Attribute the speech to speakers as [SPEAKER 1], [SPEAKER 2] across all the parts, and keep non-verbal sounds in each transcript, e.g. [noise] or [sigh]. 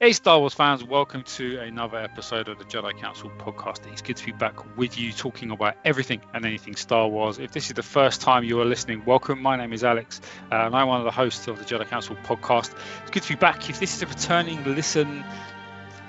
[SPEAKER 1] Hey, Star Wars fans, welcome to another episode of the Jedi Council podcast. It's good to be back with you talking about everything and anything Star Wars. If this is the first time you are listening, welcome. My name is Alex, uh, and I'm one of the hosts of the Jedi Council podcast. It's good to be back. If this is a returning listen,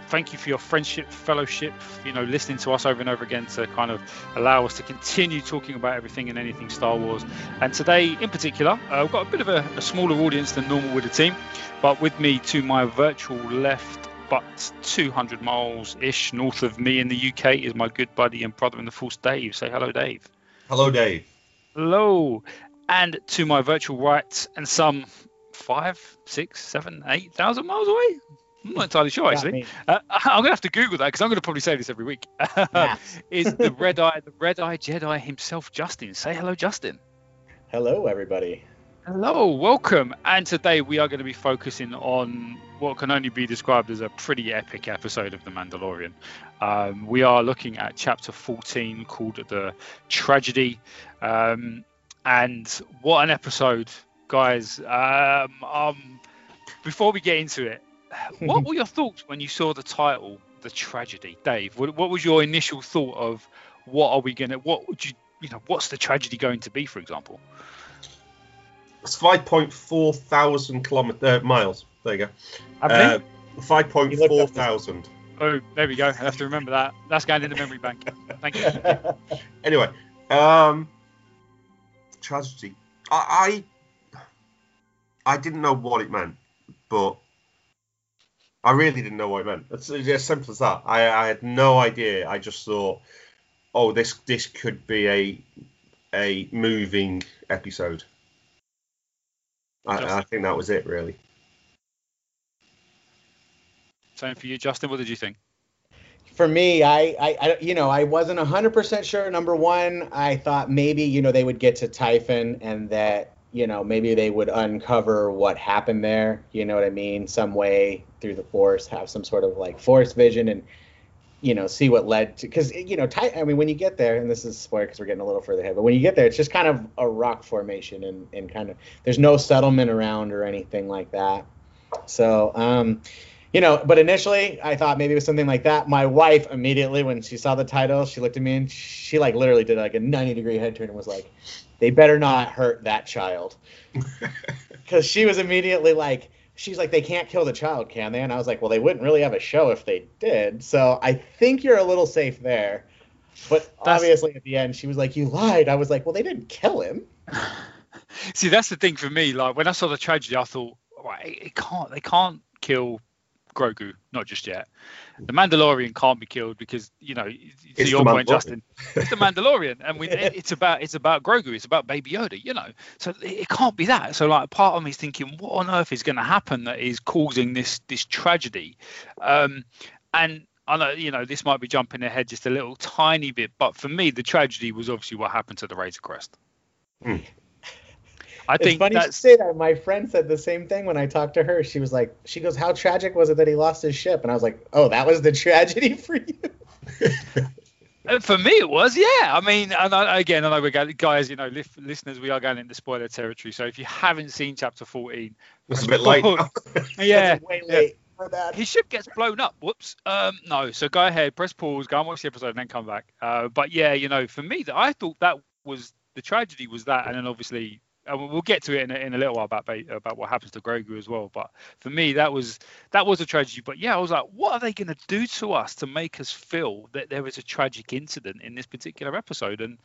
[SPEAKER 1] thank you for your friendship, fellowship, you know, listening to us over and over again to kind of allow us to continue talking about everything and anything Star Wars. And today, in particular, uh, we've got a bit of a, a smaller audience than normal with the team. But with me to my virtual left, but 200 miles ish north of me in the UK, is my good buddy and brother in the Force, Dave. Say hello, Dave.
[SPEAKER 2] Hello, Dave.
[SPEAKER 1] Hello. And to my virtual right, and some five, six, seven, eight thousand miles away. I'm not entirely sure actually. Uh, [laughs] I'm gonna have to Google that because I'm gonna probably say this every week. [laughs] is the red eye, the red eye Jedi himself, Justin? Say hello, Justin.
[SPEAKER 3] Hello, everybody.
[SPEAKER 1] Hello, welcome. And today we are going to be focusing on what can only be described as a pretty epic episode of The Mandalorian. Um, we are looking at chapter 14 called The Tragedy. Um, and what an episode, guys. Um, um before we get into it, what [laughs] were your thoughts when you saw the title, The Tragedy? Dave, what, what was your initial thought of what are we going to, what would you, you know, what's the tragedy going to be, for example?
[SPEAKER 2] It's 5.4 thousand kilometer uh, miles. There you go. Uh, 5.4 thousand.
[SPEAKER 1] Oh, there we go. I have to remember that. That's going in the memory bank. Thank you. [laughs]
[SPEAKER 2] anyway, um, tragedy. I, I, I didn't know what it meant, but I really didn't know what it meant. It's, it's as simple as that. I, I had no idea. I just thought, oh, this this could be a a moving episode. I, I think that was it, really.
[SPEAKER 1] Same for you, Justin. What did you think?
[SPEAKER 3] For me, I, I, I you know, I wasn't hundred percent sure. Number one, I thought maybe you know they would get to Tython and that you know maybe they would uncover what happened there. You know what I mean? Some way through the Force, have some sort of like Force vision and you know, see what led to because you know, I mean, when you get there, and this is spoiler because we're getting a little further ahead, but when you get there, it's just kind of a rock formation and and kind of there's no settlement around or anything like that. So, um, you know, but initially I thought maybe it was something like that. My wife immediately when she saw the title, she looked at me and she like literally did like a 90 degree head turn and was like, "They better not hurt that child," [laughs] because she was immediately like she's like, they can't kill the child, can they? And I was like, well, they wouldn't really have a show if they did. So I think you're a little safe there. But that's... obviously, at the end, she was like, you lied. I was like, well, they didn't kill him. [laughs]
[SPEAKER 1] See, that's the thing for me. Like when I saw the tragedy, I thought, right, it can't. They can't kill Grogu, not just yet. The Mandalorian can't be killed because you know, to your point, Justin, it's the Mandalorian, and we, it's about it's about Grogu, it's about Baby Yoda, you know. So it can't be that. So like, part of me is thinking, what on earth is going to happen that is causing this this tragedy? Um, and I know you know this might be jumping ahead just a little tiny bit, but for me, the tragedy was obviously what happened to the Razor Crest. Mm.
[SPEAKER 3] I it's think funny that's... you say that. My friend said the same thing when I talked to her. She was like, she goes, "How tragic was it that he lost his ship?" And I was like, "Oh, that was the [laughs] tragedy for you."
[SPEAKER 1] for me, it was, yeah. I mean, and I, again, I know we're going, guys, you know, li- listeners, we are going into spoiler territory. So if you haven't seen chapter 14,
[SPEAKER 2] it's a bit late. [laughs]
[SPEAKER 1] yeah, way late. Yeah. His ship gets blown up. Whoops. Um, no. So go ahead, press pause, go and watch the episode, and then come back. Uh, but yeah, you know, for me, that I thought that was the tragedy was that, and then obviously we'll get to it in a, in a little while about about what happens to Grogu as well. But for me, that was that was a tragedy. But yeah, I was like, what are they going to do to us to make us feel that there is a tragic incident in this particular episode? And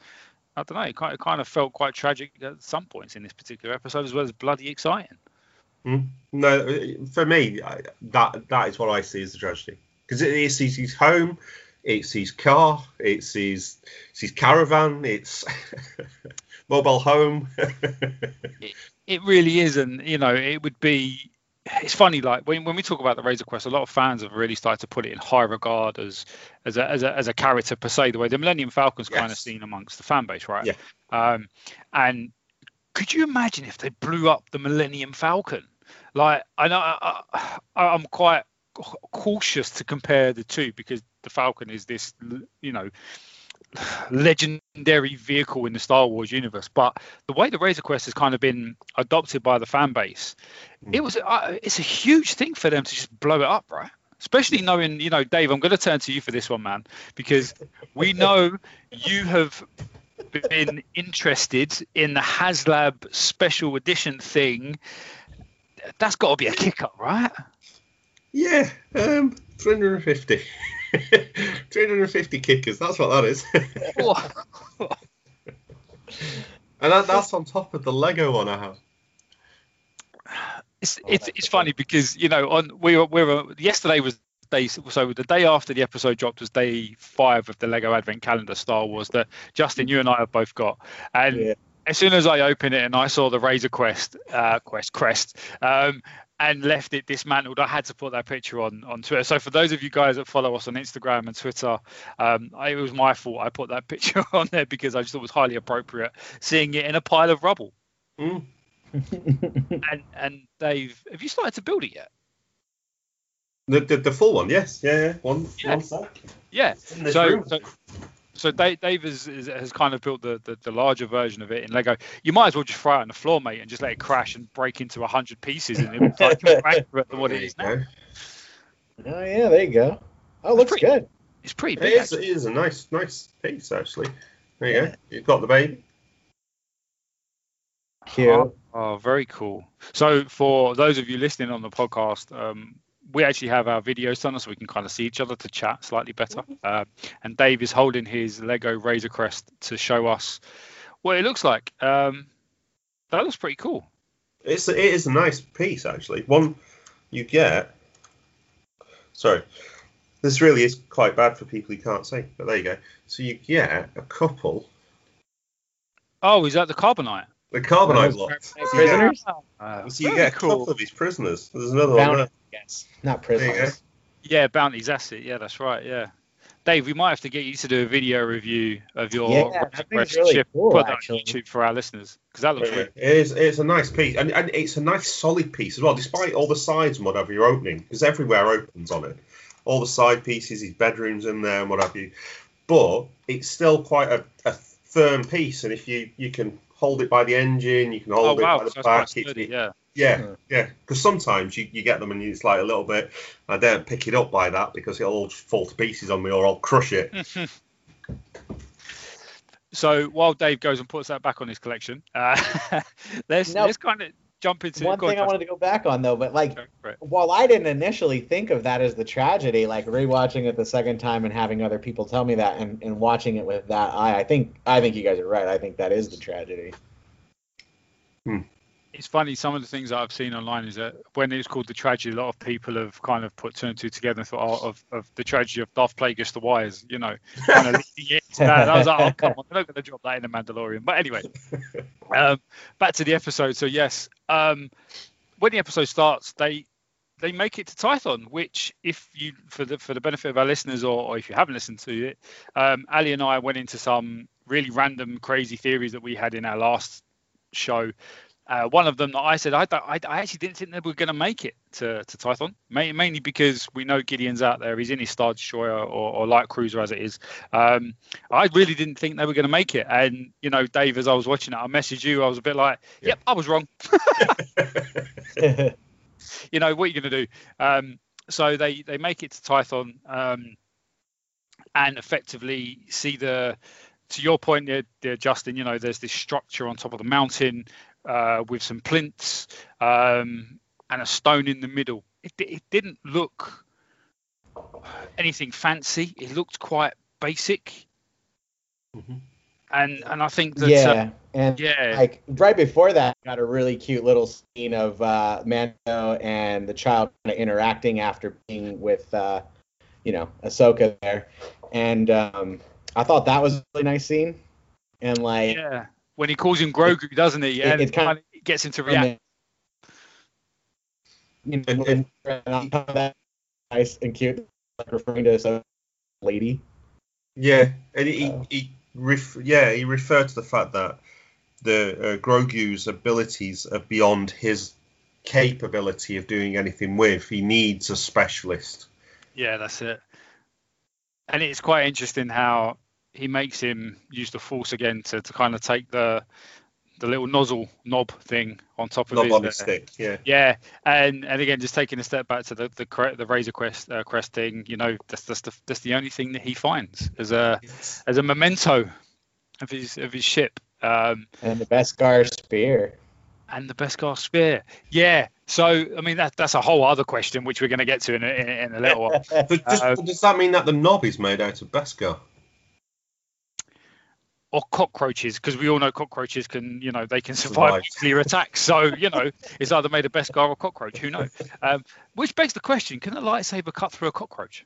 [SPEAKER 1] I don't know, it kind of, it kind of felt quite tragic at some points in this particular episode, as well as bloody exciting.
[SPEAKER 2] Mm. No, for me, that that is what I see as a tragedy because it is his home it's his car, it's his his caravan, it's [laughs] mobile home.
[SPEAKER 1] it, it really is, and you know, it would be. It's funny, like when, when we talk about the Razor Crest a lot of fans have really started to put it in high regard as as a, as a, as a character per se, the way the Millennium Falcon's yes. kind of seen amongst the fan base, right?
[SPEAKER 2] Yeah.
[SPEAKER 1] Um, and could you imagine if they blew up the Millennium Falcon? Like, I know I, I, I'm quite cautious to compare the two because the Falcon is this, you know, legendary vehicle in the Star Wars universe. But the way the Razor Crest has kind of been adopted by the fan base, it was uh, it's a huge thing for them to just blow it up, right? especially knowing, you know, Dave, I'm going to turn to you for this one, man, because we know you have been interested in the HasLab special edition thing. That's got to be a kick up, right?
[SPEAKER 2] Yeah, um, 350. [laughs] 350 kickers, that's what that is. [laughs] and that, that's on top of the Lego one I have.
[SPEAKER 1] It's, it's, it's funny because you know on we were we were yesterday was day so the day after the episode dropped was day five of the Lego Advent Calendar Star Wars that Justin you and I have both got and yeah. as soon as I opened it and I saw the Razor Quest uh, Quest Crest um, and left it dismantled. I had to put that picture on on Twitter. So for those of you guys that follow us on Instagram and Twitter, um, I, it was my fault. I put that [laughs] picture on there because I just thought it was highly appropriate, seeing it in a pile of rubble. Mm. [laughs] and and Dave, have you started to build it yet?
[SPEAKER 2] The, the, the full one, yes, yeah, yeah. one yeah. one sec.
[SPEAKER 1] Yeah. So, so, so Dave, Dave has, has kind of built the, the, the, larger version of it in Lego. You might as well just throw it on the floor, mate, and just let it crash and break into a hundred pieces, and it looks like accurate than what it is now.
[SPEAKER 3] Oh yeah, there you go. Oh, it looks
[SPEAKER 1] pretty,
[SPEAKER 3] good.
[SPEAKER 1] It's pretty big.
[SPEAKER 2] It is, it is a nice nice piece actually. There you yeah. go. You've got the baby.
[SPEAKER 3] Cute. Oh,
[SPEAKER 1] oh, very cool. So for those of you listening on the podcast, um, we actually have our videos on so we can kind of see each other to chat slightly better. Uh, and Dave is holding his Lego Razor Crest to show us what it looks like. Um, that looks pretty cool.
[SPEAKER 2] It's it is a nice piece actually. One you get. Sorry, this really is quite bad for people who can't see, but there you go. So you get a couple.
[SPEAKER 1] Oh, is that the carbonite?
[SPEAKER 2] The carbonite lot. Prisoners. Uh, so you get a cool. couple of these prisoners. There's another Bounty, one there.
[SPEAKER 3] Yes, not prisoners.
[SPEAKER 1] Yeah, bounties. That's it. Yeah, that's right. Yeah. Dave, we might have to get you to do a video review of your
[SPEAKER 3] yeah, really ship. Cool, Put that
[SPEAKER 1] on YouTube for our listeners because that looks yeah, really.
[SPEAKER 2] It is. It's a nice piece, and, and it's a nice solid piece as well, despite all the sides and whatever you're opening, because everywhere opens on it. All the side pieces, his bedrooms in there and what have you. But it's still quite a, a firm piece, and if you you can hold it by the engine. You can hold oh, it wow. by the back.
[SPEAKER 1] Sturdy, yeah.
[SPEAKER 2] Yeah, yeah. Because sometimes you, you get them and it's like a little bit. I don't pick it up by that because it'll all fall to pieces on me or I'll crush it. [laughs]
[SPEAKER 1] so while Dave goes and puts that back on his collection, uh, [laughs] let's let's kind of jump into
[SPEAKER 3] one thing I wanted to go back on though, but like right. while I didn't initially think of that as the tragedy, like rewatching it the second time and having other people tell me that and, and watching it with that eye, I think I think you guys are right. I think that is the tragedy.
[SPEAKER 1] Hmm it's funny. Some of the things that I've seen online is that when it was called the tragedy, a lot of people have kind of put two and two together and thought oh, of, of the tragedy of Darth Plagueis the Wise, you know, kind of [laughs] leading it to that. I was like, oh come on, they're not going to drop that in the Mandalorian. But anyway, [laughs] um, back to the episode. So yes, um, when the episode starts, they they make it to Tython, which if you for the for the benefit of our listeners or, or if you haven't listened to it, um, Ali and I went into some really random crazy theories that we had in our last show uh, one of them that I said I, I, I actually didn't think they were going to make it to, to Tython, mainly because we know Gideon's out there. He's in his Star Destroyer or, or light cruiser as it is. Um, I really didn't think they were going to make it. And, you know, Dave, as I was watching it, I messaged you. I was a bit like, yep, I was wrong. [laughs] [laughs] you know, what are you going to do? Um, so they, they make it to Tython um, and effectively see the to your point there, there, Justin, you know, there's this structure on top of the mountain uh, with some plinths um, and a stone in the middle. It, it didn't look anything fancy. It looked quite basic. Mm-hmm. And and I think that
[SPEAKER 3] yeah, uh, and yeah, like right before that, got a really cute little scene of uh, Mando and the child kind of interacting after being with uh, you know Ahsoka there, and um, I thought that was a really nice scene. And like
[SPEAKER 1] yeah when he calls him Grogu, doesn't he? And it, kind of gets him to react.
[SPEAKER 3] You know, and, and, that nice and cute, like referring to some lady.
[SPEAKER 2] Yeah, and he, uh, he ref, yeah he referred to the fact that the uh, Grogu's abilities are beyond his capability of doing anything with. He needs a specialist.
[SPEAKER 1] Yeah, that's it. And it's quite interesting how he makes him use the force again to, to kind of take the the little nozzle knob thing on top of
[SPEAKER 2] Not
[SPEAKER 1] his
[SPEAKER 2] on
[SPEAKER 1] uh,
[SPEAKER 2] stick. Yeah.
[SPEAKER 1] Yeah, and and again, just taking a step back to the the, the Razor Crest uh, crest thing, you know, that's that's the that's the only thing that he finds as a as a memento of his of his ship. Um,
[SPEAKER 3] And the Beskar spear.
[SPEAKER 1] and the Beskar spear. Yeah. So I mean that that's a whole other question which we're going to get to in a, in, a- in a little while. [laughs]
[SPEAKER 2] But just,
[SPEAKER 1] Uh,
[SPEAKER 2] does that mean that the knob is made out of Beskar?
[SPEAKER 1] Or cockroaches, because we all know cockroaches can, you know, they can survive
[SPEAKER 2] Survive.
[SPEAKER 1] nuclear attacks. So you know, it's either made of Beskar or cockroach. Who knows? Um, which begs the question: Can a lightsaber cut through a cockroach?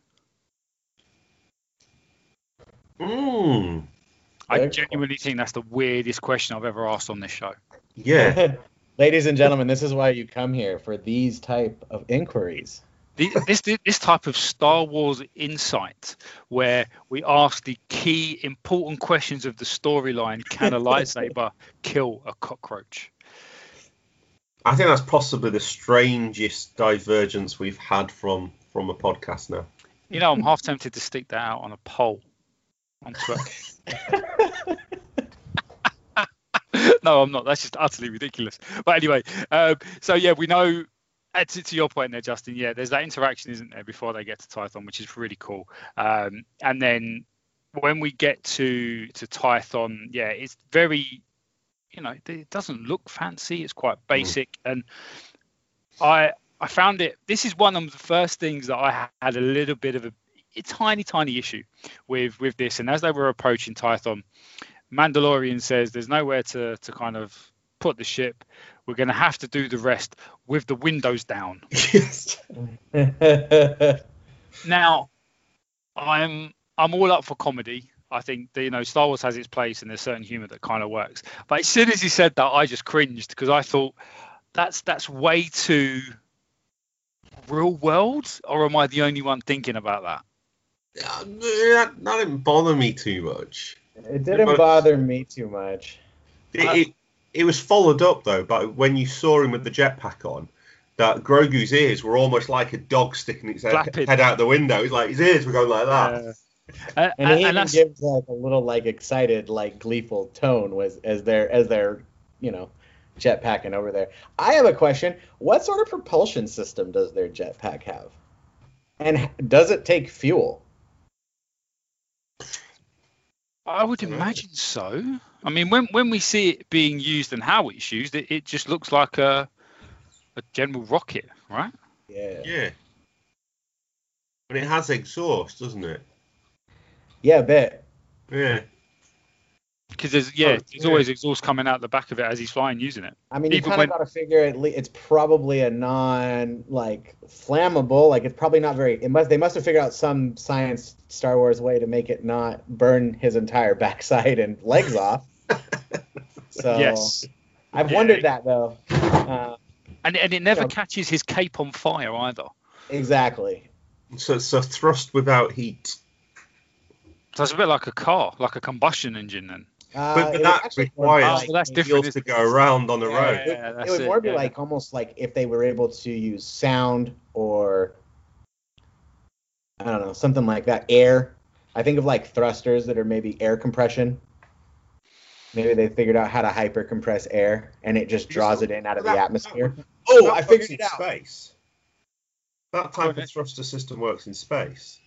[SPEAKER 2] Mm.
[SPEAKER 1] I
[SPEAKER 3] Good
[SPEAKER 1] genuinely think that's the weirdest question I've ever asked on this show.
[SPEAKER 2] Yeah. [laughs]
[SPEAKER 3] Ladies and gentlemen, this is why you come here for these type of inquiries.
[SPEAKER 1] The, this this type of Star Wars insight, where we ask the key important questions of the storyline: Can a lightsaber kill a cockroach?
[SPEAKER 2] I think that's possibly the strangest divergence we've had from from a podcast now.
[SPEAKER 1] You know, I'm half tempted to stick that out on a poll on Twitter. [laughs] no, I'm not. That's just utterly ridiculous. But anyway, um, so yeah, we know. Uh, To, to your point there, Justin. Yeah, there's that interaction, isn't there, before they get to Tython, which is really cool. Um, and then when we get to to Tython, yeah, it's very, you know, it doesn't look fancy. It's quite basic, and I I found it. This is one of the first things that I had a little bit of a, a tiny, tiny issue with with this. And as they were approaching Tython, Mandalorian says there's nowhere to to kind of put the ship. We're going to have to do the rest with the windows down. [laughs]
[SPEAKER 2] yes. [laughs]
[SPEAKER 1] Now, I'm I'm all up for comedy. I think that, you know Star Wars has its place and there's certain humor that kind of works. But as soon as he said that, I just cringed because I thought that's that's way too real world, or am I the only one thinking about that?
[SPEAKER 2] Uh, That, that didn't bother me too much.
[SPEAKER 3] it didn't bother me too much.
[SPEAKER 2] It,
[SPEAKER 1] Uh,
[SPEAKER 2] it, it was followed up though by when you saw him with the jetpack on. That Grogu's ears were almost like a dog sticking its head,
[SPEAKER 1] Flapping.
[SPEAKER 2] head out the window. It's like his ears were going like that.
[SPEAKER 1] Uh, and,
[SPEAKER 3] And he
[SPEAKER 1] and
[SPEAKER 3] even gives like a little like excited, like gleeful tone was as they're as they're, you know, jetpacking over there. I have a question. What sort of propulsion system does their jetpack have? And does it take fuel?
[SPEAKER 1] I would imagine so. I mean, when when we see it being used and how it's used, it, it just looks like a a general rocket, right?
[SPEAKER 3] Yeah.
[SPEAKER 2] yeah. And it has exhaust, doesn't it?
[SPEAKER 3] Yeah, a bit.
[SPEAKER 2] Yeah.
[SPEAKER 1] Because there's yeah,
[SPEAKER 2] Oh,
[SPEAKER 1] there's always exhaust coming out the back of it as he's flying using it.
[SPEAKER 3] I mean, you
[SPEAKER 1] Even
[SPEAKER 3] kind
[SPEAKER 1] when-
[SPEAKER 3] of got to figure at least it's probably a non like flammable. Like it's probably not very. It must they must have figured out some science Star Wars way to make it not burn his entire [laughs] backside and legs [laughs] off. So
[SPEAKER 1] Yes,
[SPEAKER 3] I've
[SPEAKER 1] Yeah.
[SPEAKER 3] wondered that though. Uh,
[SPEAKER 1] and and it never
[SPEAKER 3] Yeah.
[SPEAKER 1] catches his cape on fire either.
[SPEAKER 3] exactly.
[SPEAKER 2] So it's a thrust without heat.
[SPEAKER 1] So it's a bit like a car, like a combustion engine. Then
[SPEAKER 3] Uh,
[SPEAKER 2] But- but
[SPEAKER 3] it
[SPEAKER 2] that
[SPEAKER 3] actually more be
[SPEAKER 2] requires-
[SPEAKER 1] Oh,
[SPEAKER 3] like
[SPEAKER 1] well, that's
[SPEAKER 3] maybe-
[SPEAKER 1] different.
[SPEAKER 2] Wheels to go around on the
[SPEAKER 3] Yeah,
[SPEAKER 2] road.
[SPEAKER 3] it,
[SPEAKER 1] Yeah,
[SPEAKER 3] it would
[SPEAKER 1] it,
[SPEAKER 3] more be
[SPEAKER 1] yeah.
[SPEAKER 3] like almost like if they were able to use sound or I don't know something like that. Air. I think of like thrusters that are maybe air compression. Maybe they figured out how to hyper compress air and it just draws it in out of the atmosphere. Oh, I
[SPEAKER 2] works
[SPEAKER 3] figured it out.
[SPEAKER 2] Space. That type of thruster system works in space.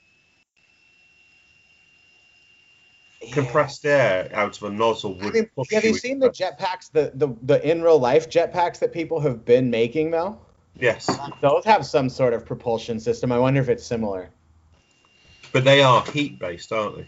[SPEAKER 2] Compressed air out of a nozzle would
[SPEAKER 3] I mean,
[SPEAKER 2] push
[SPEAKER 3] have you
[SPEAKER 2] into
[SPEAKER 3] seen the jetpacks, the, the the in real life jetpacks that people have been making though?
[SPEAKER 2] Yes,
[SPEAKER 3] Those have some sort of propulsion system. I wonder if it's similar.
[SPEAKER 2] but they are heat based, aren't they?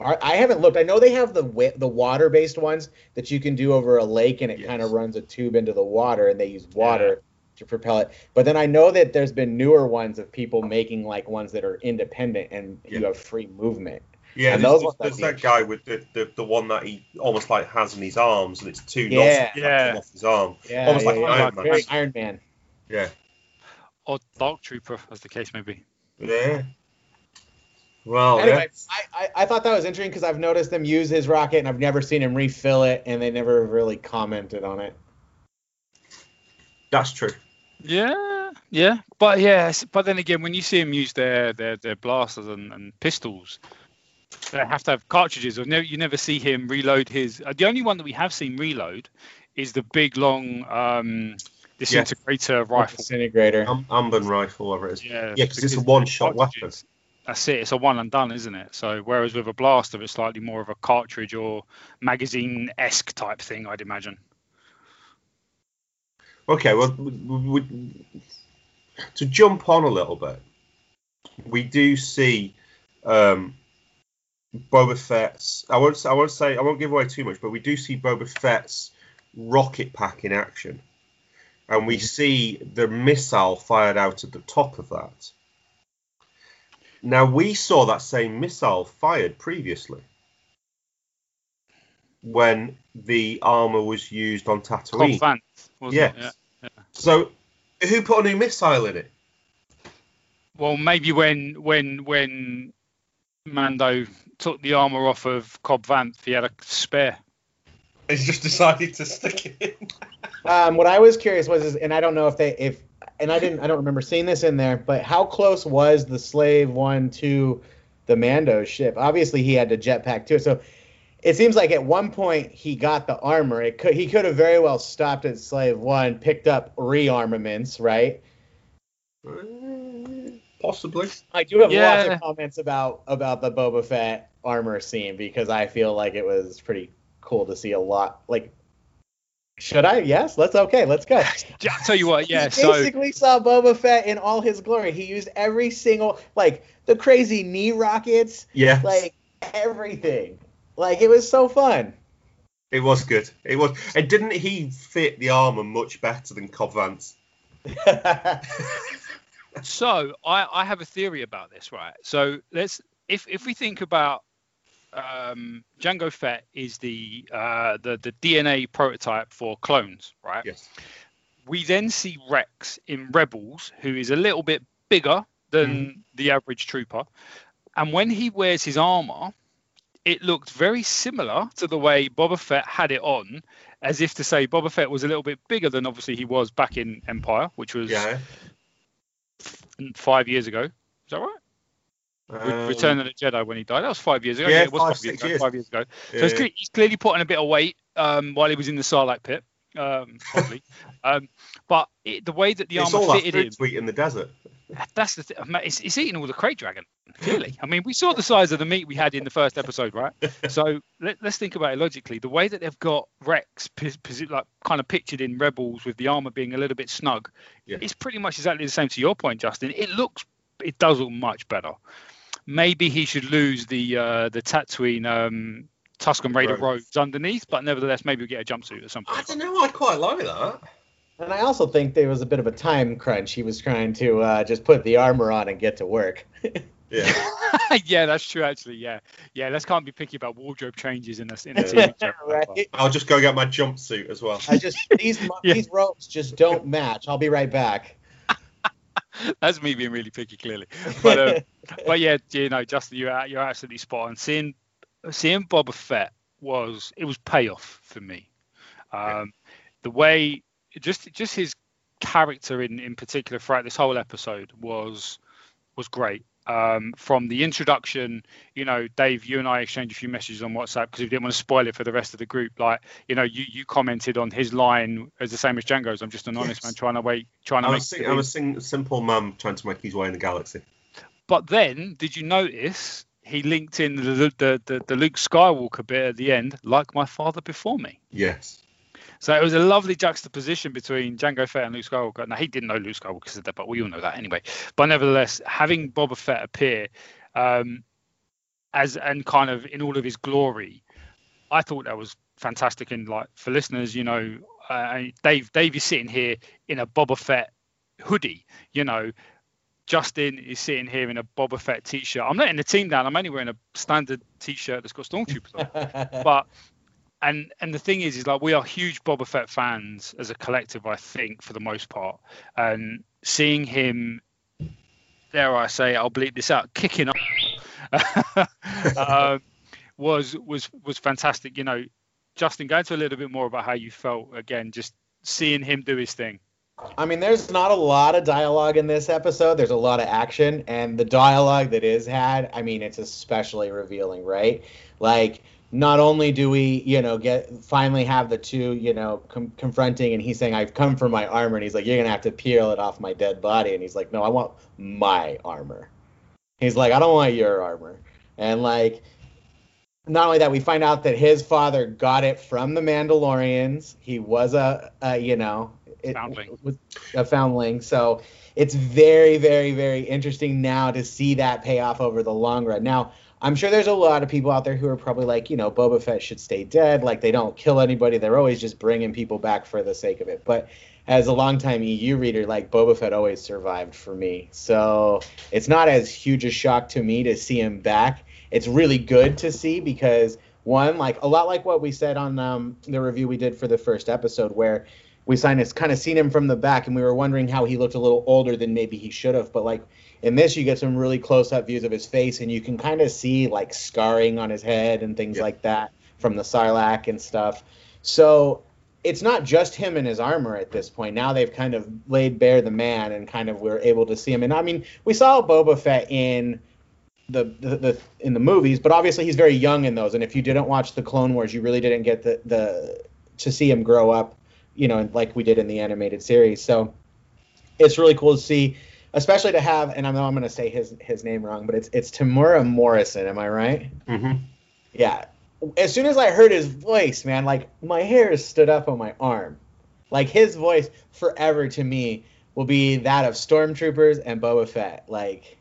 [SPEAKER 3] I I haven't looked. I know they have the the water based ones that you can do over a lake, and it
[SPEAKER 2] Yes.
[SPEAKER 3] kind of runs a tube into the water, and they use water to propel it. But then I know that there's been newer ones of people making like ones that are independent and you have free movement.
[SPEAKER 2] Yeah,
[SPEAKER 3] And
[SPEAKER 2] there's,
[SPEAKER 3] those
[SPEAKER 2] there's,
[SPEAKER 3] ones
[SPEAKER 2] there's that guy with the, the, the one that he almost like has in his arms, and it's two
[SPEAKER 3] Yeah.
[SPEAKER 2] nozzles
[SPEAKER 1] Yeah.
[SPEAKER 2] off his arm.
[SPEAKER 3] Yeah,
[SPEAKER 2] Almost
[SPEAKER 3] yeah,
[SPEAKER 2] like
[SPEAKER 3] yeah,
[SPEAKER 2] Iron. Man.
[SPEAKER 3] Very Iron Man.
[SPEAKER 2] Yeah,
[SPEAKER 1] or Dark Trooper, as the case may be.
[SPEAKER 2] yeah. Well,
[SPEAKER 3] anyway, I, I, I thought that was interesting because I've noticed them use his rocket, and I've never seen him refill it, and they never really commented on it.
[SPEAKER 2] that's true.
[SPEAKER 1] Yeah, yeah, but yes, but then again, when you see them use their their, their blasters and, and pistols, They have to have cartridges, or no, you never see him reload his. Uh, the only one that we have seen reload is the big long um, disintegrator rifle.
[SPEAKER 3] Disintegrator.
[SPEAKER 2] Am- Amban rifle, whatever it is.
[SPEAKER 1] Yeah,
[SPEAKER 2] Yeah, because it's a one-shot weapon.
[SPEAKER 1] That's it. It's a one and done, isn't it? So whereas with a blaster, it's slightly more of a cartridge or magazine esque type thing, I'd imagine.
[SPEAKER 2] Okay, well, we, we, to jump on a little bit, we do see um, Boba Fett's. I won't. I won't say. I won't give away too much, but we do see Boba Fett's rocket pack in action, and we mm-hmm. see the missile fired out at the top of that. Now we saw that same missile fired previously when the armor was used on
[SPEAKER 1] Cobb
[SPEAKER 2] Tatooine.
[SPEAKER 1] Vanth, wasn't
[SPEAKER 2] Yes.
[SPEAKER 1] it? Yeah.
[SPEAKER 2] So, who put a new missile in it?
[SPEAKER 1] Well, maybe when when when Mando took the armor off of Cobb Vanth, he had a spare.
[SPEAKER 2] He's just decided to stick it in.
[SPEAKER 3] Um, what I was curious was, is, and I don't know if they, if, and I didn't, I don't remember seeing this in there, but how close was the Slave One to the Mando ship? Obviously, he had to jetpack too, so it seems like at one point he got the armor. It could, he could have very well stopped at Slave One, picked up rearmaments, right?
[SPEAKER 2] Possibly.
[SPEAKER 3] I do have lots
[SPEAKER 1] Yeah.
[SPEAKER 3] of comments about about the Boba Fett armor scene because I feel like it was pretty cool to see a lot. Like, should I? Yes. Let's okay. Let's go. [laughs]
[SPEAKER 1] I'll tell you what, yeah.
[SPEAKER 3] He
[SPEAKER 1] So
[SPEAKER 3] basically saw Boba Fett in all his glory. He used every single like the crazy knee rockets,
[SPEAKER 2] Yeah.
[SPEAKER 3] like everything. Like it was so fun.
[SPEAKER 2] it was good. It was. And didn't he fit the armor much better than Cobb Vanth? [laughs]
[SPEAKER 1] so I, I have a theory about this, right? So let's if if we think about um, Django Fett is the uh, the the DNA prototype for clones, right?
[SPEAKER 2] Yes.
[SPEAKER 1] We then see Rex in Rebels, who is a little bit bigger than the average trooper, and when he wears his armor, it looked very similar to the way Boba Fett had it on, as if to say Boba Fett was a little bit bigger than obviously he was back in Empire, which was
[SPEAKER 2] Yeah.
[SPEAKER 1] five years ago. Is that right?
[SPEAKER 2] Um,
[SPEAKER 1] Return of the Jedi when he died. That was five years ago.
[SPEAKER 2] yeah,
[SPEAKER 1] it was
[SPEAKER 2] five,
[SPEAKER 1] five, years ago,
[SPEAKER 2] years.
[SPEAKER 1] five years ago.
[SPEAKER 2] yeah,
[SPEAKER 1] So it's cle- he's clearly put on a bit of weight um, while he was in the Sarlacc pit, um, probably. [laughs] um, but it, the way that the
[SPEAKER 2] it's
[SPEAKER 1] armor fitted him,
[SPEAKER 2] sweet in the desert.
[SPEAKER 1] that's the thing. It's, it's eating all the krayt dragon. [laughs] Clearly, I mean, we saw the size of the meat we had in the first episode, right? [laughs] So let, us think about it logically. The way that they've got Rex, pos- posi- like kind of pictured in Rebels, with the armor being a little bit snug,
[SPEAKER 2] Yeah.
[SPEAKER 1] it's pretty much exactly the same to your point, Justin. It looks, it does look much better. Maybe he should lose the uh, the Tatooine um, Tusken Raider
[SPEAKER 2] Robes.
[SPEAKER 1] robes underneath, but nevertheless, maybe we'll get a jumpsuit or something.
[SPEAKER 2] I don't know. I quite like that.
[SPEAKER 3] and I also think there was a bit of a time crunch. He was trying to uh, just put the armor on and get to work. [laughs]
[SPEAKER 2] Yeah. [laughs]
[SPEAKER 1] yeah, that's true. Actually, yeah, yeah. Let's can't be picky about wardrobe changes in a in a TV [laughs]
[SPEAKER 3] right?
[SPEAKER 2] I'll just go get my jumpsuit as well.
[SPEAKER 3] I just these
[SPEAKER 1] Yeah.
[SPEAKER 3] these ropes just don't match. I'll be right back. [laughs]
[SPEAKER 1] That's me being really picky, clearly. But um, [laughs] but yeah, you know, Justin, you're you're absolutely spot on. Seeing seeing Boba Fett was it was payoff for me. Um, The way just just his character in in particular throughout this whole episode was was great. Um, from the introduction, you know, Dave, you and I exchanged a few messages on WhatsApp because we didn't want to spoil it for the rest of the group. Like, you know, you, you commented on his line as the same as Django's. I'm just an honest
[SPEAKER 2] Yes.
[SPEAKER 1] man trying to wait, trying to
[SPEAKER 2] I'm
[SPEAKER 1] make.
[SPEAKER 2] sing- I'm a sing- simple man trying to make his way in the galaxy.
[SPEAKER 1] But then, did you notice he linked in the the, the, the Luke Skywalker bit at the end, like my father before me?
[SPEAKER 2] Yes.
[SPEAKER 1] So it was a lovely juxtaposition between Django Fett and Luke Skywalker. Now he didn't know Luke Skywalker said that, but we all know that anyway. But nevertheless, having Boba Fett appear um, as and kind of in all of his glory, I thought that was fantastic. And like for listeners, you know, uh, Dave Dave is sitting here in a Boba Fett hoodie. You know, Justin is sitting here in a Boba Fett t-shirt. I'm letting the team down. I'm only wearing a standard t-shirt that's got stormtroopers on [laughs] but and and the thing is is like we are huge Boba Fett fans as a collective I think for the most part and seeing him dare I say I'll bleep this out kicking up [laughs] um, was was was fantastic you know Justin go into a little bit more about how you felt again just seeing him do his thing
[SPEAKER 3] I mean, there's not a lot of dialogue in this episode. There's a lot of action, and the dialogue that is had, I mean, it's especially revealing, right? Like, not only do we, you know, get finally have the two, you know, com- confronting, and he's saying, "I've come for my armor," and he's like, "You're gonna have to peel it off my dead body," and he's like, "No, I want my armor." He's like, "I don't want your armor," and like, not only that, we find out that his father got it from the Mandalorians. He was a, a you know, it,
[SPEAKER 1] Foundling.
[SPEAKER 3] was a foundling. So it's very, very, very interesting now to see that pay off over the long run. Now, I'm sure there's a lot of people out there who are probably like, you know, Boba Fett should stay dead. Like they don't kill anybody. They're always just bringing people back for the sake of it. But as a longtime EU reader, like Boba Fett always survived for me. So it's not as huge a shock to me to see him back. It's really good to see because one, like a lot like what we said on um, the review we did for the first episode, where we kind of kind of seen him from the back and we were wondering how he looked a little older than maybe he should have. But like in this, you get some really close up views of his face and you can kind of see like scarring on his head and things
[SPEAKER 2] Yeah.
[SPEAKER 3] like that from the sarlacc and stuff. So it's not just him and his armor at this point. Now they've kind of laid bare the man and kind of we're able to see him. And I mean, we saw Boba Fett in the, the, the in the movies, but obviously he's very young in those. And if you didn't watch the Clone Wars, you really didn't get the the to see him grow up, you know, like we did in the animated series. So it's really cool to see, especially to have. And I know I'm going to say his his name wrong, but it's it's Tamura Morrison. Am I right?
[SPEAKER 2] Mm-hmm.
[SPEAKER 3] Yeah. As soon as I heard his voice, man, like my hairs stood up on my arm. Like his voice forever to me will be that of Stormtroopers and Boba Fett. Like,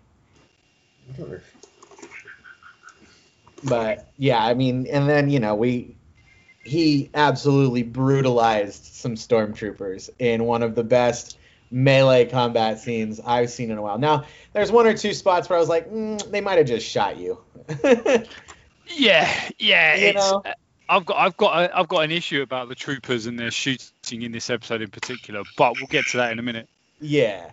[SPEAKER 3] but yeah, I mean, and then you know we he absolutely brutalized some Stormtroopers in one of the best melee combat scenes I've seen in a while. Now, there's one or two spots where I was like, mm, they might have just shot you. [laughs]
[SPEAKER 1] Yeah, yeah.
[SPEAKER 3] You
[SPEAKER 1] it's,
[SPEAKER 3] know?
[SPEAKER 1] uh, I've got, I've got, a, I've got an issue about the troopers and their shooting in this episode in particular, but we'll get to that in a minute.
[SPEAKER 3] Yeah.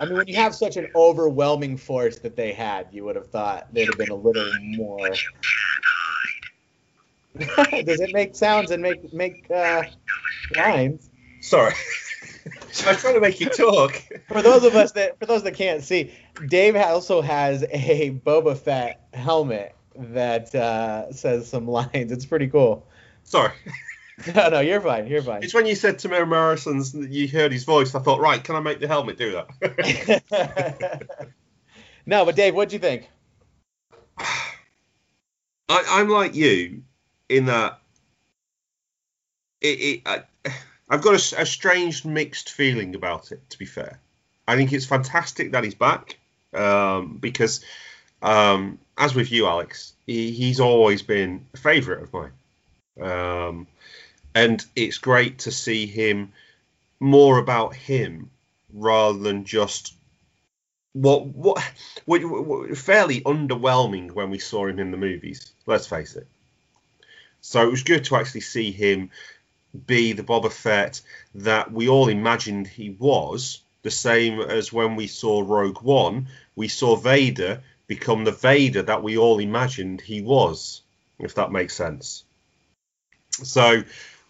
[SPEAKER 3] I mean, when you have such an overwhelming force that they had, you would have thought there'd have been a little more. [laughs] Does it make sounds and make make uh, lines?
[SPEAKER 2] Sorry. I'm trying to make you talk.
[SPEAKER 3] For those of us that for those that can't see, Dave also has a Boba Fett helmet that uh, says some lines. It's pretty cool.
[SPEAKER 2] Sorry. [laughs]
[SPEAKER 3] No, no, you're fine. You're fine.
[SPEAKER 2] It's when you said to Mary Morrison's, you heard his voice. I thought, right, can I make the helmet do that? [laughs]
[SPEAKER 3] no, but Dave, what do you think? [sighs]
[SPEAKER 2] I, I'm like you in that it, it I, I've got a, a strange mixed feeling about it. To be fair, I think it's fantastic that he's back um, because, um, as with you, Alex, he, he's always been a favourite of mine, um, and it's great to see him more about him rather than just what what, what, what fairly underwhelming when we saw him in the movies. Let's face it. So it was good to actually see him be the Boba Fett that we all imagined he was. The same as when we saw Rogue One, we saw Vader become the Vader that we all imagined he was. If that makes sense. So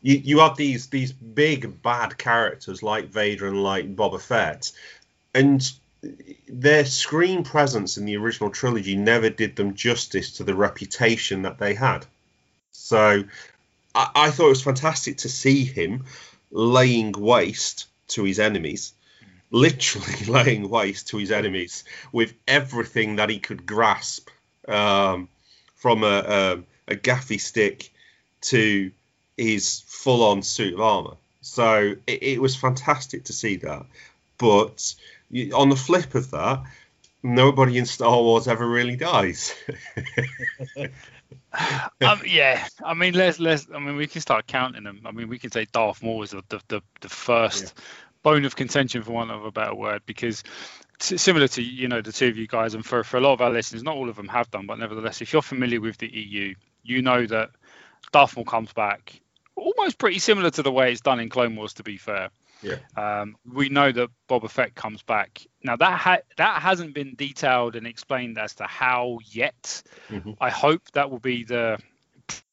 [SPEAKER 2] you you have these these big bad characters like Vader and like Boba Fett, and their screen presence in the original trilogy never did them justice to the reputation that they had. So I, I thought it was fantastic to see him laying waste to his enemies, literally [laughs] laying waste to his enemies with everything that he could grasp, um, from a, a, a gaffy stick to his full-on suit of armor. So it, it was fantastic to see that. But on the flip of that, nobody in Star Wars ever really dies. [laughs] [sighs]
[SPEAKER 1] um, yeah, I mean, let's let's. I mean, we can start counting them. I mean, we can say Darth Maul is the the, the, first bone of contention, for want of a better word, because s- similar to you know the two of you guys, and for for a lot of our listeners, not all of them have done, but nevertheless, if you're familiar with the EU, you know that Darth Maul comes back almost pretty similar to the way it's done in Clone Wars. To be fair,
[SPEAKER 2] Yeah.
[SPEAKER 1] Um, we know that Boba Fett comes back. Now that ha- that hasn't been detailed and explained as to how yet.
[SPEAKER 2] Mhm.
[SPEAKER 1] I hope that will be the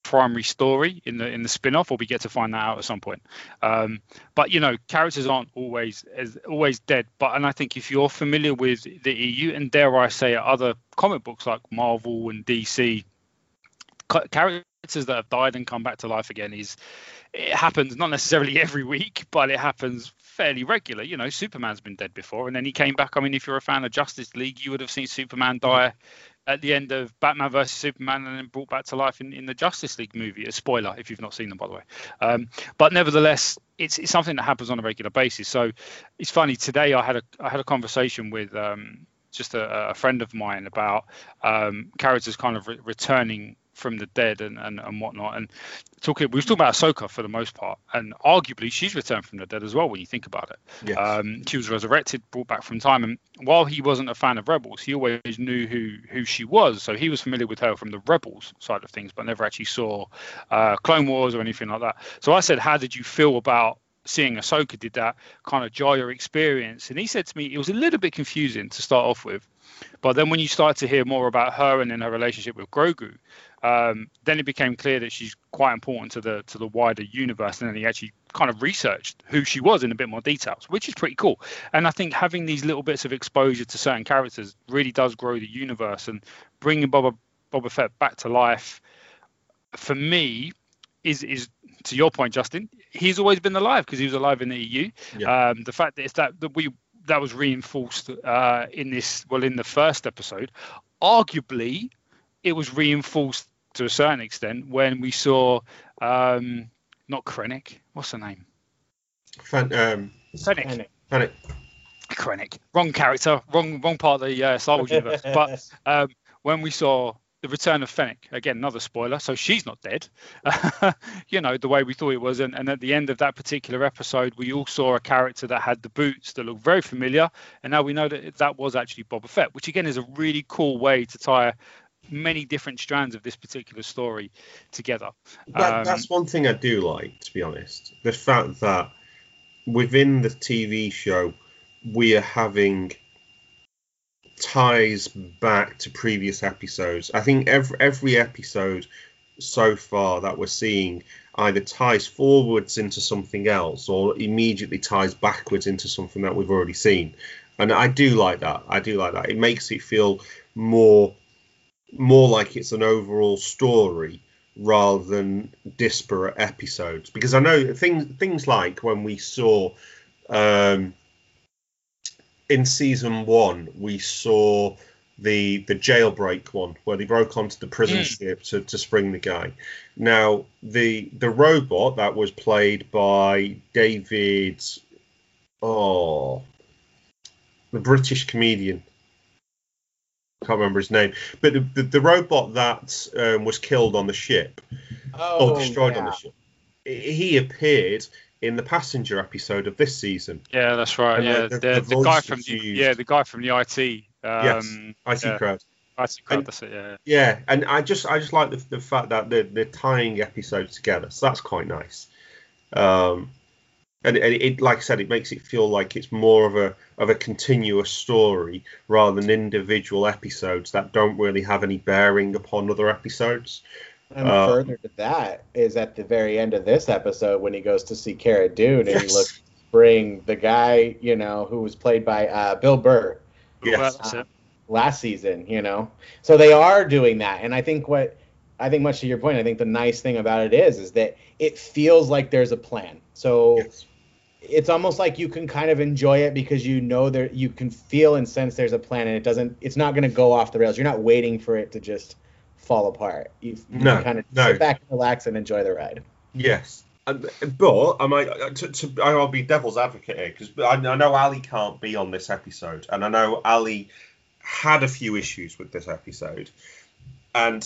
[SPEAKER 1] primary story in the in the spin-off or we get to find that out at some point um, but you know characters aren't always as always dead but and i think if you're familiar with the eu and dare i say other comic books like marvel and dc characters that have died and come back to life again is it happens not necessarily [laughs] every week but it happens fairly regular you know superman's been dead before and then he came back i mean if you're a fan of justice league you would have seen superman die at the end of Batman versus Superman and then brought back to life in, in the Justice League movie. A spoiler if you've not seen them, by the way. Um, but nevertheless, it's, it's something that happens on a regular basis. So it's funny. Today I had a I had a conversation with um, just a, a, friend of mine about um, characters kind of re- returning from the dead and, and, and whatnot. And talking, we were talking about Ahsoka for the most part, and arguably she's returned from the dead as well when you think about it. Yes. Um, she was resurrected, brought back from time, and while he wasn't a fan of Rebels, he always knew who who she was. So he was familiar with her from the Rebels side of things, but never actually saw uh, Clone Wars or anything like that. So I said, how did you feel about seeing Ahsoka did that kind of jar your experience? And he said to me, it was a little bit confusing to start off with. But then when you start to hear more about her and then her relationship with Grogu, um, then it became clear that she's quite important to the to the wider universe. And then he actually kind of researched who she was in a bit more details, which is pretty cool. And I think having these little bits of exposure to certain characters really does grow the universe and bringing Boba Boba Fett back to life. For me, is is to your point, Justin. He's always been alive because he was alive in the EU. Yeah. Um, the fact that it's that that we that was reinforced uh, in this well in the first episode. Arguably, it was reinforced to a certain extent when we saw um, not Krennic. What's her name?
[SPEAKER 2] Fen- um,
[SPEAKER 1] Fennec.
[SPEAKER 2] Fennec.
[SPEAKER 1] Krennic. Wrong character. Wrong wrong part of the uh, Star Wars universe. [laughs] but um, when we saw the return of Fennec again another spoiler so she's not dead [laughs] you know the way we thought it was and, and, at the end of that particular episode we all saw a character that had the boots that looked very familiar and now we know that that was actually Boba Fett which again is a really cool way to tie many different strands of this particular story together
[SPEAKER 2] that, um, that's one thing I do like to be honest the fact that within the TV show we are having ties back to previous episodes. I think every every episode so far that we're seeing either ties forwards into something else or immediately ties backwards into something that we've already seen. And I do like that. I do like that. It makes it feel more more like it's an overall story rather than disparate episodes. Because I know things things like when we saw um, in season one we saw the the jailbreak one where they broke onto the prison mm. ship to, to spring the guy. Now the the robot that was played by David oh the British comedian can't remember his name, but the, the, the robot that um, was killed on the ship
[SPEAKER 3] oh,
[SPEAKER 2] or destroyed
[SPEAKER 3] yeah.
[SPEAKER 2] on the ship, he appeared in the passenger episode of this season.
[SPEAKER 1] Yeah, that's right. And yeah, the, the, the, the guy from the, yeah the guy from the IT. Um,
[SPEAKER 2] yes, IT
[SPEAKER 1] yeah.
[SPEAKER 2] crowd.
[SPEAKER 1] IT crowd. And, that's it. Yeah.
[SPEAKER 2] Yeah, and I just I just like the, the fact that they're, they're tying episodes together, so that's quite nice. Um, and, and it, like I said, it makes it feel like it's more of a of a continuous story rather than individual episodes that don't really have any bearing upon other episodes.
[SPEAKER 3] And uh, further to that is at the very end of this episode when he goes to see Cara Dune and yes. he looks bring the guy, you know, who was played by uh, Bill Burr.
[SPEAKER 2] Yes.
[SPEAKER 3] Uh, last season, you know. So they are doing that. And I think what I think much to your point, I think the nice thing about it is is that it feels like there's a plan. So yes. It's almost like you can kind of enjoy it because you know there you can feel and sense there's a plan and it doesn't it's not going to go off the rails. You're not waiting for it to just fall apart. You, you
[SPEAKER 2] no,
[SPEAKER 3] kind of
[SPEAKER 2] no.
[SPEAKER 3] sit back and relax and enjoy the ride.
[SPEAKER 2] Yes. But I might, to, to, I'll be devil's advocate here because I, I know Ali can't be on this episode, and I know Ali had a few issues with this episode, and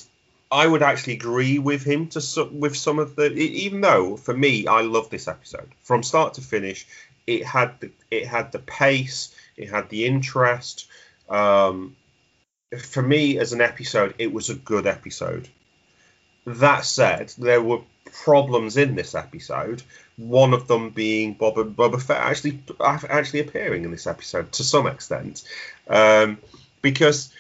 [SPEAKER 2] I would actually agree with him to with some of the. Even though for me, I love this episode from start to finish. It had the it had the pace, it had the interest. Um, for me as an episode, it was a good episode. That said, there were problems in this episode. One of them being Boba, Boba Fett actually actually appearing in this episode to some extent, um, because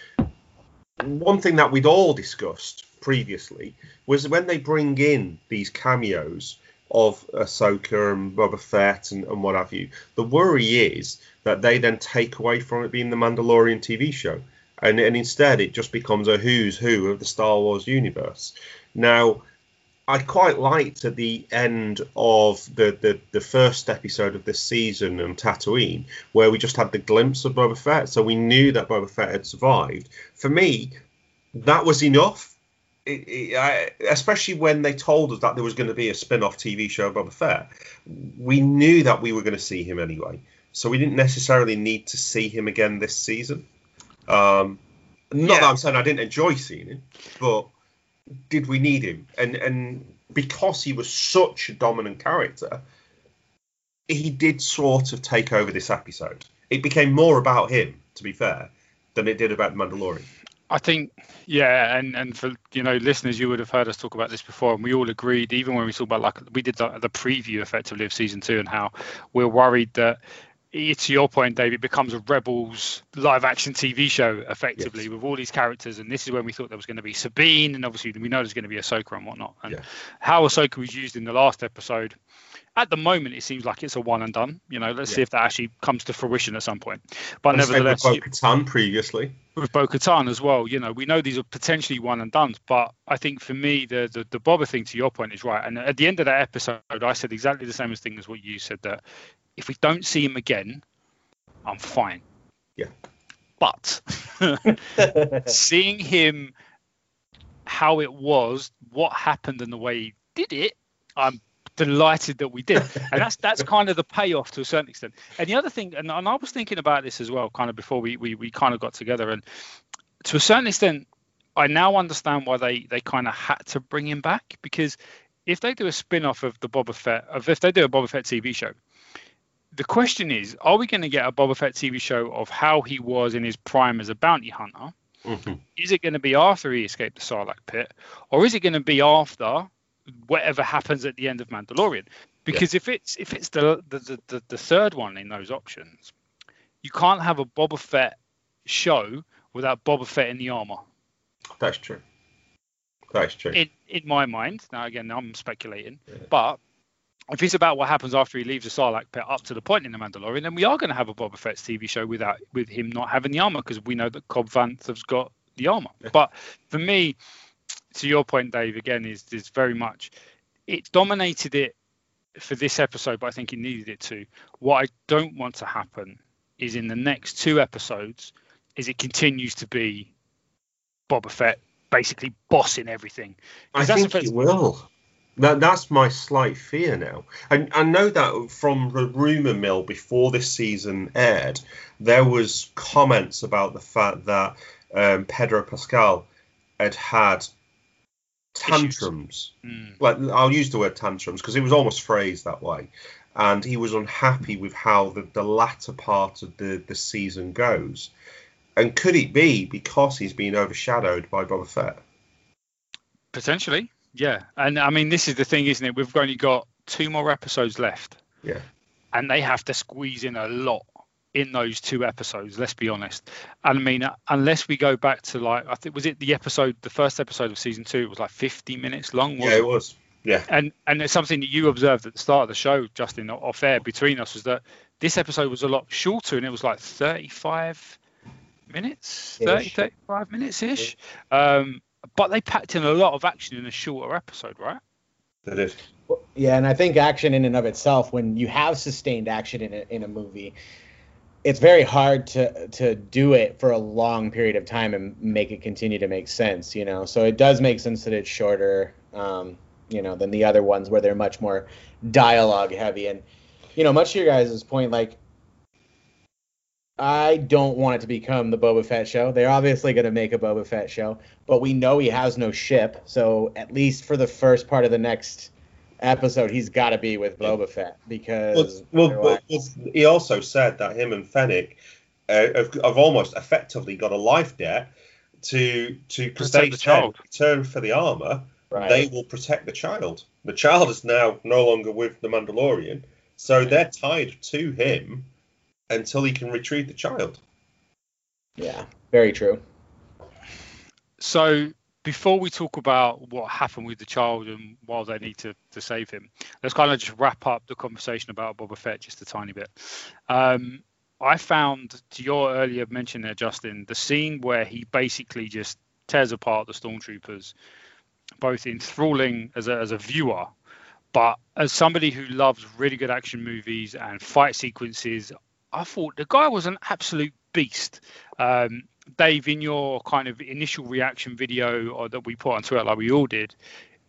[SPEAKER 2] one thing that we'd all discussed previously was when they bring in these cameos of Ahsoka and Boba Fett and, and what have you. The worry is that they then take away from it being the Mandalorian TV show, and, and instead it just becomes a who's who of the Star Wars universe. Now, I quite liked at the end of the, the, the first episode of this season on Tatooine, where we just had the glimpse of Boba Fett, so we knew that Boba Fett had survived. For me, that was enough. It, it, I, especially when they told us that there was going to be a spin-off TV show of Boba Fett, we knew that we were going to see him anyway, so we didn't necessarily need to see him again this season. Um, not
[SPEAKER 1] Yeah.
[SPEAKER 2] that I'm saying I didn't enjoy seeing him, but did we need him? And and because he was such a dominant character, he did sort of take over this episode. It became more about him, to be fair, than it did about Mandalorian.
[SPEAKER 1] I think, yeah, and and for you know listeners, you would have heard us talk about this before, and we all agreed, even when we talked about like we did the, the preview effectively of season two, and how we're worried that. To your point, Dave, it becomes a Rebels live action TV show effectively
[SPEAKER 2] Yes.
[SPEAKER 1] with all these characters. And this is when we thought there was going to be Sabine, and obviously we know there's going to be Ahsoka and whatnot. And
[SPEAKER 2] Yeah.
[SPEAKER 1] how Ahsoka was used in the last episode, at the moment, it seems like it's a one and done. You know, let's see if that actually comes to fruition at some point. But
[SPEAKER 2] with
[SPEAKER 1] nevertheless, you-
[SPEAKER 2] Bo-Katan previously.
[SPEAKER 1] with Bo Katan as well. You know, we know these are potentially one and done, but I think for me, the, the the Boba thing, to your point, is right. And at the end of that episode, I said exactly the same thing as what you said that if we don't see him again, I'm fine.
[SPEAKER 2] Yeah.
[SPEAKER 1] But [laughs] seeing him, how it was, what happened, and the way he did it, I'm delighted that we did. And that's [laughs] that's kind of the payoff to a certain extent. And the other thing and, and i was thinking about this as well kind of before we, we we kind of got together. And to a certain extent i now understand why they they kind of had to bring him back. Because if they do a spin-off of the boba fett of if they do a boba fett tv show the question is are we going to get a boba fett tv show of how he was in his prime as a bounty hunter?
[SPEAKER 2] Mhm.
[SPEAKER 1] is it going to be after he escaped the Sarlacc pit, or is it going to be after whatever happens at the end of Mandalorian? Because if it's if it's the the, the the the third one in those options, you can't have a Boba Fett show without Boba Fett in the armor.
[SPEAKER 2] That's true. That's true.
[SPEAKER 1] In in my mind, now again I'm speculating,
[SPEAKER 2] Yeah.
[SPEAKER 1] but if it's about what happens after he leaves the Sarlacc pit up to the point in the Mandalorian, then we are going to have a Boba Fett's TV show without with him not having the armor because we know that Cobb Vanth has got the armor.
[SPEAKER 2] Yeah.
[SPEAKER 1] But for me, to your point, Dave, again is is very much it dominated it for this episode, but I think it needed it to. What I don't want to happen is in the next two episodes, is it continues to be Boba Fett basically bossing everything.
[SPEAKER 2] I think it will. That that's my slight fear now. And I know that from the rumor mill before this season aired, there was comments about the fact that um, Pedro Pascal had had tantrums.
[SPEAKER 1] Mm.
[SPEAKER 2] Like I'll use the word tantrums because it was almost phrased that way, and he was unhappy with how the, the latter part of the, the season goes. And could it be because he's been overshadowed by Boba Fett?
[SPEAKER 1] Potentially, yeah. And I mean, this is the thing, isn't it? We've only got two more episodes left.
[SPEAKER 2] Yeah.
[SPEAKER 1] And they have to squeeze in a lot in those two episodes. Let's be honest. And I mean, unless we go back to like, I think was it the episode, the first episode of season two? It was like 50 minutes long.
[SPEAKER 2] Yeah,
[SPEAKER 1] wasn't
[SPEAKER 2] it was. Yeah.
[SPEAKER 1] and and it's something that you observed at the start of the show, Justin, off air between us, was that this episode was a lot shorter and it was like 35 minutes, 30,
[SPEAKER 3] Ish.
[SPEAKER 1] 35 minutes ish. Um, but they packed in a lot of action in a shorter episode, right?
[SPEAKER 2] It is.
[SPEAKER 3] Yeah, and I think action in and of itself, when you have sustained action in a, in a movie, it's very hard to to do it for a long period of time and make it continue to make sense. You know, so it does make sense that it's shorter, um, you know, than the other ones where they're much more dialogue heavy. And you know, much to your guys' point, like I don't want it to become the Boba Fett show. They're obviously going to make a Boba Fett show, but we know he has no ship. So at least for the first part of the next episode, he's got to be with Boba Fett because
[SPEAKER 2] well,
[SPEAKER 3] otherwise-
[SPEAKER 2] well, he also said that him and Fennec uh, have, have almost effectively got a life debt to to because
[SPEAKER 1] Protect
[SPEAKER 2] they
[SPEAKER 1] the child.
[SPEAKER 2] return for the armor.
[SPEAKER 3] right.
[SPEAKER 2] They will protect the child. The child is now no longer with the Mandalorian, so they're tied to him until he can retrieve the child.
[SPEAKER 3] yeah, very true.
[SPEAKER 1] So before we talk about what happened with the child and why they need to, to save him, let's kind of just wrap up the conversation about Boba Fett just a tiny bit. Um, I found, to your earlier mention there, Justin, the scene where he basically just tears apart the stormtroopers, both enthralling as a, as a viewer, but as somebody who loves really good action movies and fight sequences, I thought the guy was an absolute beast. Um, Dave, in your kind of initial reaction video or that we put on Twitter, like we all did,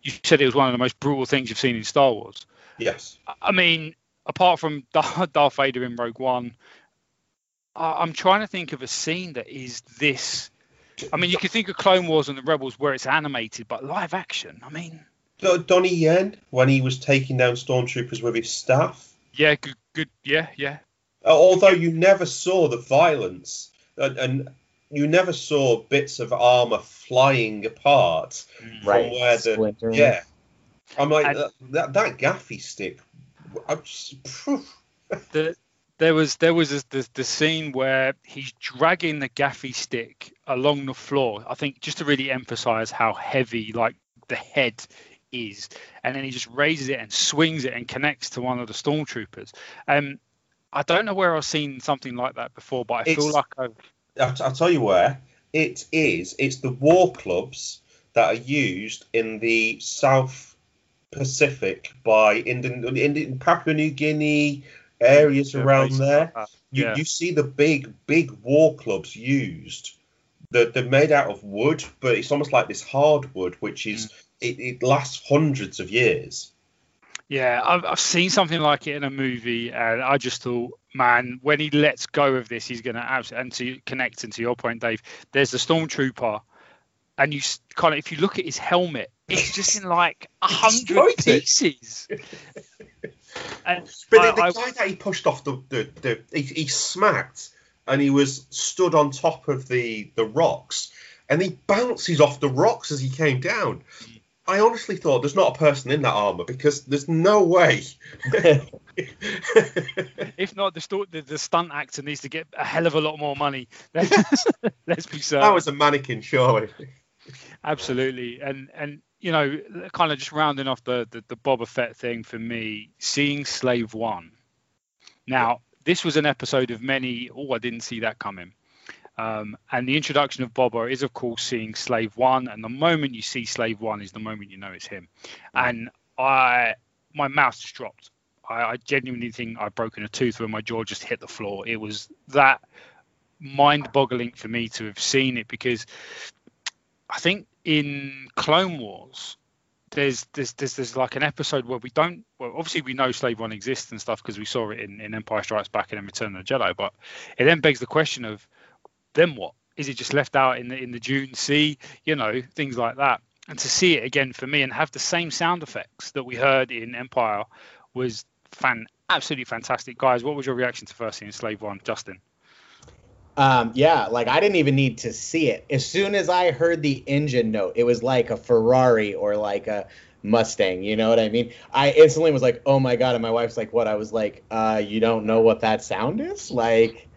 [SPEAKER 1] you said it was one of the most brutal things you've seen in Star Wars.
[SPEAKER 2] Yes.
[SPEAKER 1] I mean, apart from [laughs] Darth Vader in Rogue One, I'm trying to think of a scene that is this. I mean, you can think of Clone Wars and the Rebels where it's animated, but live action. I mean,
[SPEAKER 2] Donnie Yen when he was taking down stormtroopers with his staff.
[SPEAKER 1] Yeah, good, good. Yeah, yeah.
[SPEAKER 2] Although you never saw the violence, and, and you never saw bits of armor flying apart
[SPEAKER 3] right.
[SPEAKER 2] from where the
[SPEAKER 3] Splintering.
[SPEAKER 2] yeah. I'm like
[SPEAKER 1] And-
[SPEAKER 2] that, that that gaffi stick. I'm just, phew.
[SPEAKER 1] the there was there was this, the the scene where he's dragging the gaffi stick along the floor. I think just to really emphasize how heavy like the head is, and then he just raises it and swings it and connects to one of the stormtroopers. Um, I don't know where I've seen something like that before, but I feel like I've
[SPEAKER 2] I'll, I'll tell you where it is. It's the war clubs that are used in the South Pacific by Indian, Indian Papua New Guinea areas
[SPEAKER 1] Yeah,
[SPEAKER 2] around there.
[SPEAKER 1] like.
[SPEAKER 2] You,
[SPEAKER 1] Yeah.
[SPEAKER 2] you see the big big war clubs used. They're, they're made out of wood, but it's almost like this hardwood, which is
[SPEAKER 1] Mm.
[SPEAKER 2] it, it lasts hundreds of years.
[SPEAKER 1] Yeah, I've, I've seen something like it in a movie, and I just thought, man, when he lets go of this, he's going to absolutely. And to connect into your point, Dave, there's the stormtrooper, and you kind of, if you look at his helmet, it's just in like a hundred pieces. [laughs] and
[SPEAKER 2] But
[SPEAKER 1] I-
[SPEAKER 2] the, the
[SPEAKER 1] I-
[SPEAKER 2] guy that he pushed off the, the, the he, he smacked and he was stood on top of the, the rocks and he bounces off the rocks as he came down. Mm. I honestly thought there's not a person in that armor because there's no way. [laughs]
[SPEAKER 1] if not, the, sto- the the stunt actor needs to get a hell of a lot more money. [laughs] Let's be certain.
[SPEAKER 2] that was a mannequin, surely.
[SPEAKER 1] Absolutely, and and you know, kind of just rounding off the, the the Boba Fett thing for me, seeing Slave One. Now, this was an episode of many. Oh, I didn't see that coming. Um, and the introduction of Boba is, of course, seeing Slave One, and the moment you see Slave One is the moment you know it's him. And I, my mouth just dropped. I, I genuinely think I've broken a tooth when my jaw just hit the floor. It was that mind-boggling for me to have seen it because I think in Clone Wars, there's there's there's, there's like an episode where we don't well obviously we know Slave One exists and stuff because we saw it in, in Empire Strikes Back and in Return of the Jedi, but it then begs the question of then what? Is it just left out in the in the Dune Sea? You know, things like that. And to see it again for me and have the same sound effects that we heard in Empire was fan absolutely fantastic. Guys, what was your reaction to first seeing Slave One, Justin?
[SPEAKER 3] Um, yeah, like I didn't even need to see it. As soon as I heard the engine note, it was like a Ferrari or like a Mustang. You know what I mean? I instantly was like, "Oh my god!" And my wife's like, "What?" I was like, "Uh, you don't know what that sound is? Like,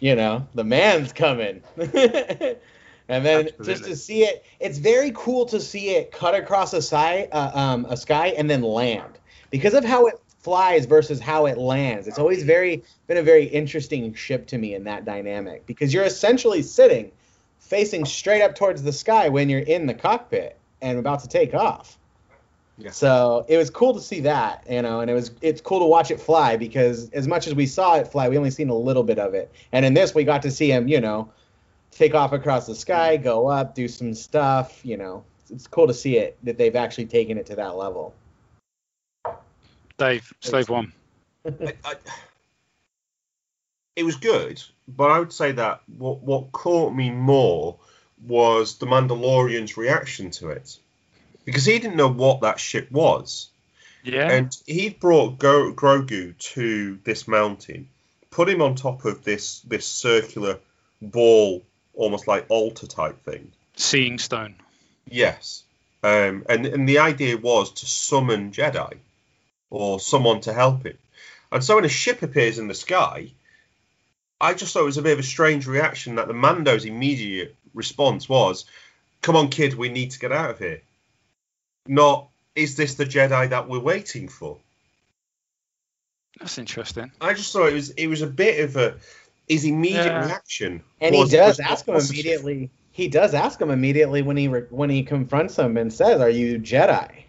[SPEAKER 3] you know, the man's coming." [laughs] and then just to see it, it's very cool to see it cut across a sky, uh, um, a sky, and then land because of how it flies versus how it lands. It's always very been a very interesting ship to me in that dynamic because you're essentially sitting facing straight up towards the sky when you're in the cockpit and about to take off.
[SPEAKER 2] Yeah.
[SPEAKER 3] So it was cool to see that, you know, and it was it's cool to watch it fly because as much as we saw it fly, we only seen a little bit of it. And in this, we got to see him, you know, take off across the sky, mm-hmm. go up, do some stuff. You know, it's cool to see it that they've actually taken it to that level.
[SPEAKER 1] Dave, Slave One. [laughs]
[SPEAKER 2] I, I, it was good, but I would say that what what caught me more was the Mandalorian's reaction to it, because he didn't know what that ship was,
[SPEAKER 1] Yeah.
[SPEAKER 2] and he brought Go, Grogu to this mountain, put him on top of this this circular ball, almost like altar type thing.
[SPEAKER 1] Seeing Stone.
[SPEAKER 2] Yes, um, and and the idea was to summon Jedi or someone to help him. And so when a ship appears in the sky, I just thought it was a bit of a strange reaction that the Mando's immediate response was, come on, kid, we need to get out of here. Not, is this the Jedi that we're waiting for?
[SPEAKER 1] That's interesting.
[SPEAKER 2] I just thought it was it was a bit of a his immediate
[SPEAKER 1] Yeah.
[SPEAKER 2] reaction.
[SPEAKER 3] And he does
[SPEAKER 2] was
[SPEAKER 3] ask him
[SPEAKER 2] positive.
[SPEAKER 3] immediately. He does ask him immediately when he re- when he confronts him and says, "Are you Jedi?"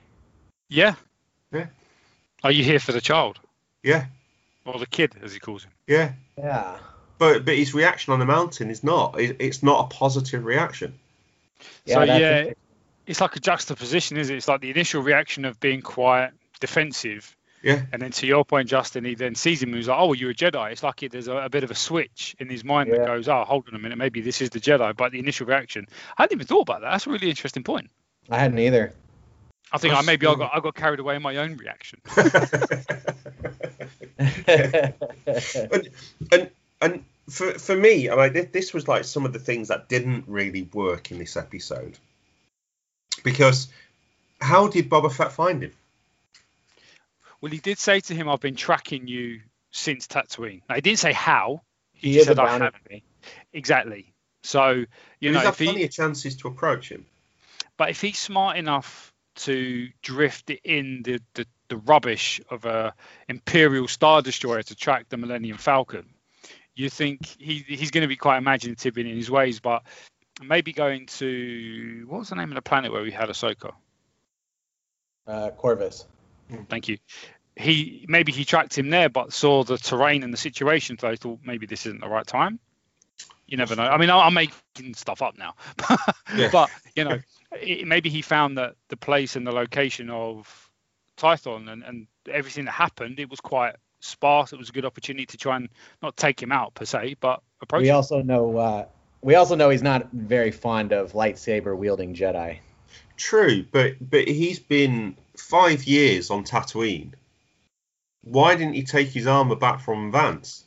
[SPEAKER 1] Yeah.
[SPEAKER 2] Yeah.
[SPEAKER 1] Are you here for the child
[SPEAKER 2] Yeah,
[SPEAKER 1] or the kid, as he calls him?
[SPEAKER 2] yeah.
[SPEAKER 3] Yeah.
[SPEAKER 2] But but his reaction on the mountain is not. It, it's not a positive reaction.
[SPEAKER 3] Yeah,
[SPEAKER 1] so yeah,
[SPEAKER 3] interesting.
[SPEAKER 1] It's like a juxtaposition, is it? It's like the initial reaction of being quiet, defensive,
[SPEAKER 2] Yeah,
[SPEAKER 1] and then to your point, Justin, he then sees him and he's like, "Oh, well, you're a Jedi." It's like it, there's a, a bit of a switch in his mind
[SPEAKER 3] Yeah.
[SPEAKER 1] that goes, "Oh, hold on a minute, maybe this is the Jedi." But the initial reaction, I hadn't even thought about that. That's a really interesting point.
[SPEAKER 3] I hadn't either.
[SPEAKER 1] I think I maybe I got I got carried away in my own reaction. [laughs] [laughs]
[SPEAKER 2] and, and and for for me, I mean, this, this was like some of the things that didn't really work in this episode. Because how did Boba Fett find him?
[SPEAKER 1] Well, he did say to him, "I've been tracking you since Tatooine." Now, he didn't say how. He,
[SPEAKER 3] He
[SPEAKER 1] just
[SPEAKER 3] is a
[SPEAKER 1] said, "I have been." Exactly. So you
[SPEAKER 2] He's
[SPEAKER 1] know,
[SPEAKER 2] had
[SPEAKER 1] if he,
[SPEAKER 2] plenty of chances to approach him.
[SPEAKER 1] but if he's smart enough to drift in the, the, the rubbish of a imperial star destroyer to track the Millennium Falcon, you think he he's going to be quite imaginative in his ways, but maybe going to what was the name of the planet where we had Ahsoka?
[SPEAKER 3] uh, Corvus.
[SPEAKER 1] Thank you. He maybe he tracked him there, but saw the terrain and the situation, so he thought maybe this isn't the right time. You never know. I mean, I'm making stuff up now, [laughs]
[SPEAKER 2] Yeah.
[SPEAKER 1] but you know, it, maybe he found that the place and the location of Tython and, and everything that happened, it was quite sparse. It was a good opportunity to try and not take him out per se, but approach.
[SPEAKER 3] We
[SPEAKER 1] him.
[SPEAKER 3] also know. Uh, we also know he's not very fond of lightsaber wielding Jedi.
[SPEAKER 2] True, but but he's been five years on Tatooine. Why didn't he take his armor back from Vanth?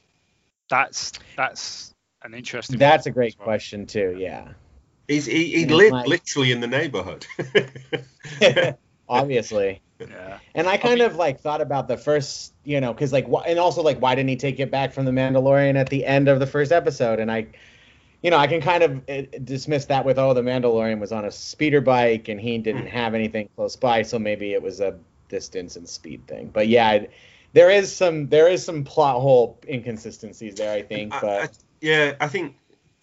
[SPEAKER 1] That's that's an interesting.
[SPEAKER 3] That's a great
[SPEAKER 1] well.
[SPEAKER 3] question too. Yeah.
[SPEAKER 2] He's, he he
[SPEAKER 3] Yeah,
[SPEAKER 2] lived
[SPEAKER 3] like-
[SPEAKER 2] literally in the neighborhood. [laughs]
[SPEAKER 3] Obviously.
[SPEAKER 1] Yeah.
[SPEAKER 3] And I kind of like thought about the first, you know, because like, wh- and also like, why didn't he take it back from the Mandalorian at the end of the first episode? And I, you know, I can kind of uh, dismiss that with, oh, the Mandalorian was on a speeder bike and he didn't
[SPEAKER 2] Hmm.
[SPEAKER 3] have anything close by, so maybe it was a distance and speed thing. But yeah, I- there is some there is some plot hole inconsistencies there, I think.
[SPEAKER 2] I-
[SPEAKER 3] But
[SPEAKER 2] I- yeah, I think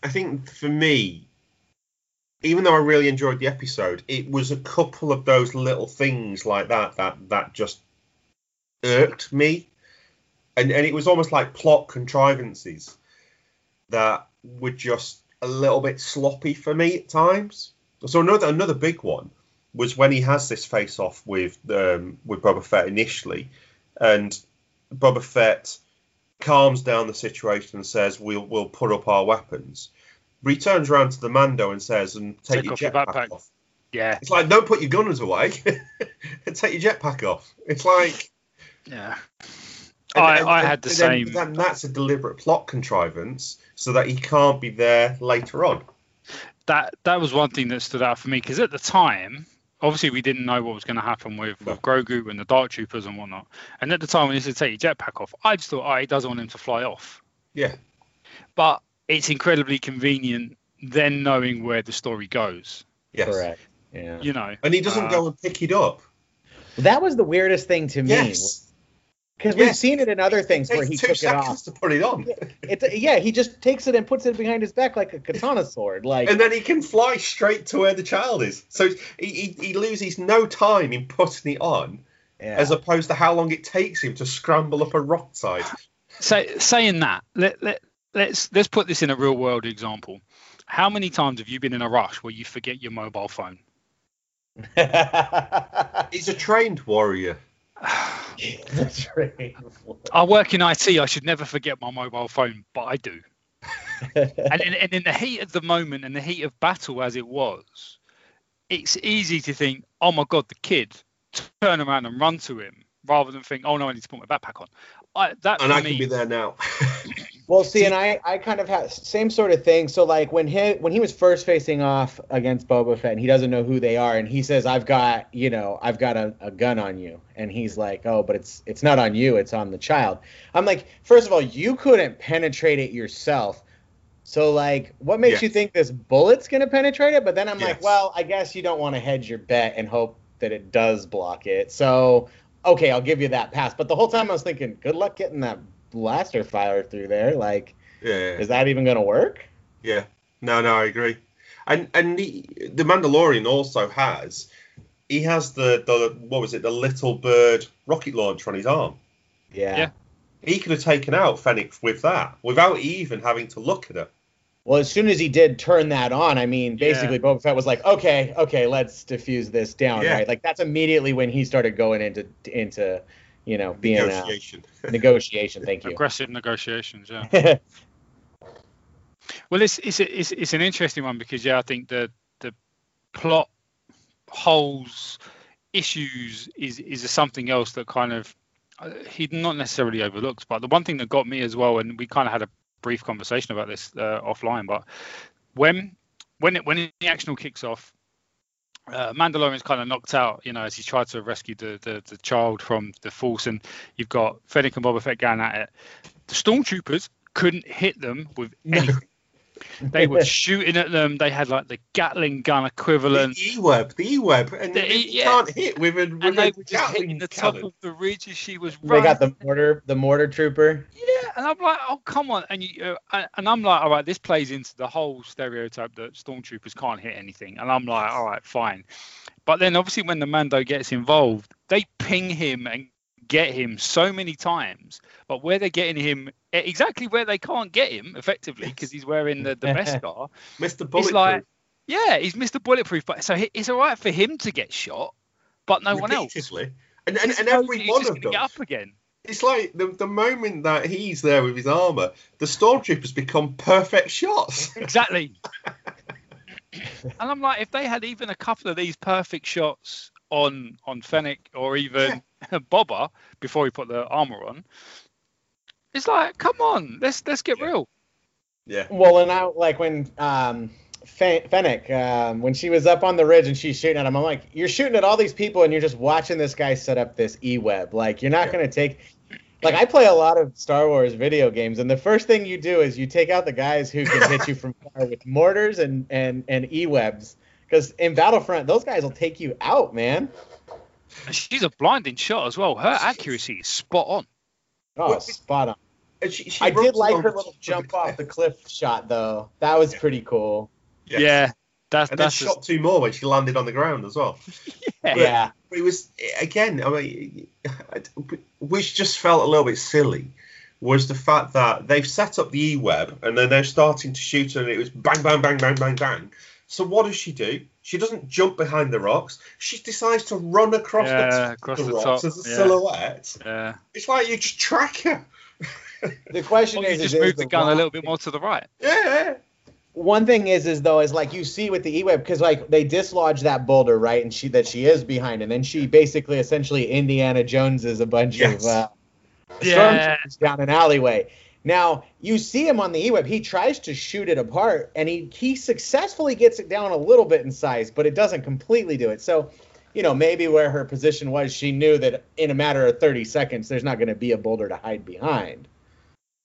[SPEAKER 2] I think for me, even though I really enjoyed the episode, it was a couple of those little things like that that that just irked me, and and it was almost like plot contrivances that were just a little bit sloppy for me at times. So another another big one was when he has this face off with um, with Boba Fett initially, and Boba Fett calms down the situation and says, "We'll we'll put up our weapons." But he turns around to the Mando and says, "And take,
[SPEAKER 1] Take
[SPEAKER 2] your
[SPEAKER 1] off your
[SPEAKER 2] jetpack
[SPEAKER 1] backpack."
[SPEAKER 2] off."
[SPEAKER 1] Yeah.
[SPEAKER 2] It's like, don't put your guns away. And [laughs] take your jetpack off. It's like
[SPEAKER 1] Yeah.
[SPEAKER 2] and-
[SPEAKER 1] I,
[SPEAKER 2] and-
[SPEAKER 1] I had the
[SPEAKER 2] then
[SPEAKER 1] same.
[SPEAKER 2] that- that's a deliberate plot contrivance so that he can't be there later on.
[SPEAKER 1] that that was one thing that stood out for me because at the time, obviously we didn't know what was going to happen with, with Grogu and the Dark Troopers and whatnot. And at the time when he said take your jetpack off, I just thought, oh, he doesn't want him to fly off.
[SPEAKER 2] Yeah.
[SPEAKER 1] But it's incredibly convenient then knowing where the story goes.
[SPEAKER 2] Yes.
[SPEAKER 3] correct. Yeah.
[SPEAKER 1] You know,
[SPEAKER 2] And he doesn't
[SPEAKER 1] Uh,
[SPEAKER 2] go and pick it up.
[SPEAKER 3] That was the weirdest thing to me.
[SPEAKER 2] Yes.
[SPEAKER 3] Because we've seen it in other things
[SPEAKER 2] It
[SPEAKER 3] where he
[SPEAKER 2] takes two
[SPEAKER 3] took it
[SPEAKER 2] seconds
[SPEAKER 3] off.
[SPEAKER 2] to put it on.
[SPEAKER 3] It's yeah, he just takes it and puts it behind his back like a katana sword. Like
[SPEAKER 2] and then he can fly straight to where the child is. So he, he, he loses no time in putting it on,
[SPEAKER 3] yeah.
[SPEAKER 2] as opposed to how long it takes him to scramble up a rock side.
[SPEAKER 1] so saying that, let, let let's let's put this in a real world example. How many times have you been in a rush where you forget your mobile phone? [laughs] [laughs]
[SPEAKER 2] He's a trained warrior.
[SPEAKER 1] I work in IT. I should never forget my mobile phone, but I do. and, in, and in the heat of the moment and the heat of battle as it was, it's easy to think, oh my God, the kid, turn around and run to him rather than think, oh no, I need to put my backpack on. I, that
[SPEAKER 2] And I
[SPEAKER 1] me,
[SPEAKER 2] can be there now. [laughs]
[SPEAKER 3] Well, see, and I, I kind of have same sort of thing. So like when he when he was first facing off against Boba Fett, and he doesn't know who they are, and he says, "I've got you know, I've got a, a gun on you," and he's like, "Oh, but it's it's not on you, it's on the child." I'm like, first of all, you couldn't penetrate it yourself, So like, what makes
[SPEAKER 2] Yes.
[SPEAKER 3] you think this bullet's gonna penetrate it? But then I'm like, well, I guess you don't want to hedge your bet and hope that it does block it. So okay, I'll give you that pass. But the whole time I was thinking, good luck getting that blaster fire through there. Like,
[SPEAKER 2] Yeah.
[SPEAKER 3] is that even gonna work?
[SPEAKER 2] Yeah. No, no, I agree. And and the, the Mandalorian also has he has the, the what was it the little bird rocket launcher on his arm.
[SPEAKER 3] Yeah.
[SPEAKER 1] Yeah.
[SPEAKER 2] He could have taken out Fennec with that without even having to look at her.
[SPEAKER 3] Well, as soon as he did turn that on, I mean,
[SPEAKER 1] Yeah.
[SPEAKER 3] basically Boba Fett was like, okay, okay, let's diffuse this down,
[SPEAKER 2] Yeah.
[SPEAKER 3] right? Like that's immediately when he started going into into, you know, being a
[SPEAKER 2] Negotiation. [laughs]
[SPEAKER 3] negotiation. Thank you.
[SPEAKER 1] Aggressive negotiations, yeah. [laughs] Well, it's it's it's, it's an interesting one because yeah, I think the the plot holes issues is is something else that kind of uh, he not necessarily overlooked, but the one thing that got me as well, and we kind of had a brief conversation about this uh, offline, but when when it when the action all kicks off. Uh, Mandalorian's kind of knocked out, you know, as he tried to rescue the, the, the child from the Force, and you've got Fennec and Boba Fett going at it. The stormtroopers couldn't hit them with anything. They were [laughs] shooting at them. They had like the Gatling gun equivalent,
[SPEAKER 2] The
[SPEAKER 1] equivalent,
[SPEAKER 2] E-web, the E-web, and
[SPEAKER 1] The
[SPEAKER 2] you
[SPEAKER 1] E- yeah.
[SPEAKER 2] can't hit with a, with
[SPEAKER 1] and they
[SPEAKER 2] a
[SPEAKER 1] were just hitting
[SPEAKER 2] Gatling
[SPEAKER 1] the top of the ridge as she was
[SPEAKER 3] they
[SPEAKER 1] running.
[SPEAKER 3] got the mortar, the mortar trooper.
[SPEAKER 1] Yeah, and I'm like, oh come on, and you uh, and- and I'm like, all right, this plays into the whole stereotype that stormtroopers can't hit anything, and I'm like, all right, fine. But then obviously when the Mando gets involved, they ping him and get him so many times, but where they're getting him exactly where they can't get him effectively because he's wearing the the [laughs] car
[SPEAKER 2] Mr. Bulletproof.
[SPEAKER 1] like- Yeah, he's Mr. Bulletproof, but so he- it's all right for him to get shot, but no one else.
[SPEAKER 2] repeatedly. And, and, and every one of them.
[SPEAKER 1] get up again.
[SPEAKER 2] It's like the, the moment that he's there with his armor, the stormtroopers become perfect shots.
[SPEAKER 1] Exactly. [laughs] and I'm like, if they had even a couple of these perfect shots on on Fennec or even [laughs] Boba before he put the armor on, it's like, come on, let's let's get
[SPEAKER 2] Yeah.
[SPEAKER 1] real.
[SPEAKER 2] yeah.
[SPEAKER 3] Well, and I like when um, Fe- Fennec, um, when she was up on the ridge and she's shooting at him, I'm like, you're shooting at all these people and you're just watching this guy set up this e-web. Like, you're not
[SPEAKER 2] Yeah.
[SPEAKER 3] gonna take. Like, I play a lot of Star Wars video games, and the first thing you do is you take out the guys who can hit you [laughs] from far with mortars and and and e-webs. Because in Battlefront, those guys will take you out, man.
[SPEAKER 1] And she's a blinding shot as well. Her accuracy is spot on.
[SPEAKER 3] Oh,
[SPEAKER 2] Well,
[SPEAKER 3] spot on.
[SPEAKER 2] And she, she
[SPEAKER 3] I did like her little [laughs] jump
[SPEAKER 2] the
[SPEAKER 3] off the cliff shot, though. That was
[SPEAKER 2] Yeah.
[SPEAKER 3] pretty cool.
[SPEAKER 2] Yeah.
[SPEAKER 1] Yeah, that's
[SPEAKER 2] And then
[SPEAKER 1] that's
[SPEAKER 2] shot two more when she landed on the ground as well. [laughs]
[SPEAKER 1] Yeah.
[SPEAKER 3] Yeah.
[SPEAKER 2] But it was again, I mean, which just felt a little bit silly, was the fact that they've set up the e-web and then they're starting to shoot her and it was bang, bang, bang, bang, bang, bang. So what does she do? She doesn't jump behind the rocks. She decides to run across the
[SPEAKER 1] Yeah,
[SPEAKER 2] top
[SPEAKER 1] across
[SPEAKER 2] the,
[SPEAKER 1] the
[SPEAKER 2] rocks
[SPEAKER 1] top,
[SPEAKER 2] as a
[SPEAKER 1] yeah.
[SPEAKER 2] silhouette.
[SPEAKER 1] yeah.
[SPEAKER 2] It's like you just track her. [laughs]
[SPEAKER 3] The question
[SPEAKER 1] Well, you
[SPEAKER 3] is,
[SPEAKER 1] just
[SPEAKER 3] is,
[SPEAKER 1] move
[SPEAKER 3] is
[SPEAKER 1] the gun a little bit more to the right.
[SPEAKER 2] Yeah.
[SPEAKER 3] One thing is, is though, is like you see with the E-web because like they dislodge that boulder, right? And she that she is behind, and then she basically essentially Indiana Jones is a bunch
[SPEAKER 2] Yes.
[SPEAKER 3] of uh,
[SPEAKER 1] Yeah.
[SPEAKER 3] down an alleyway. Now you see him on the E-web. He tries to shoot it apart, and he he successfully gets it down a little bit in size, but it doesn't completely do it. So, you know, maybe where her position was, she knew that in a matter of 30 seconds, there's not going to be a boulder to hide behind.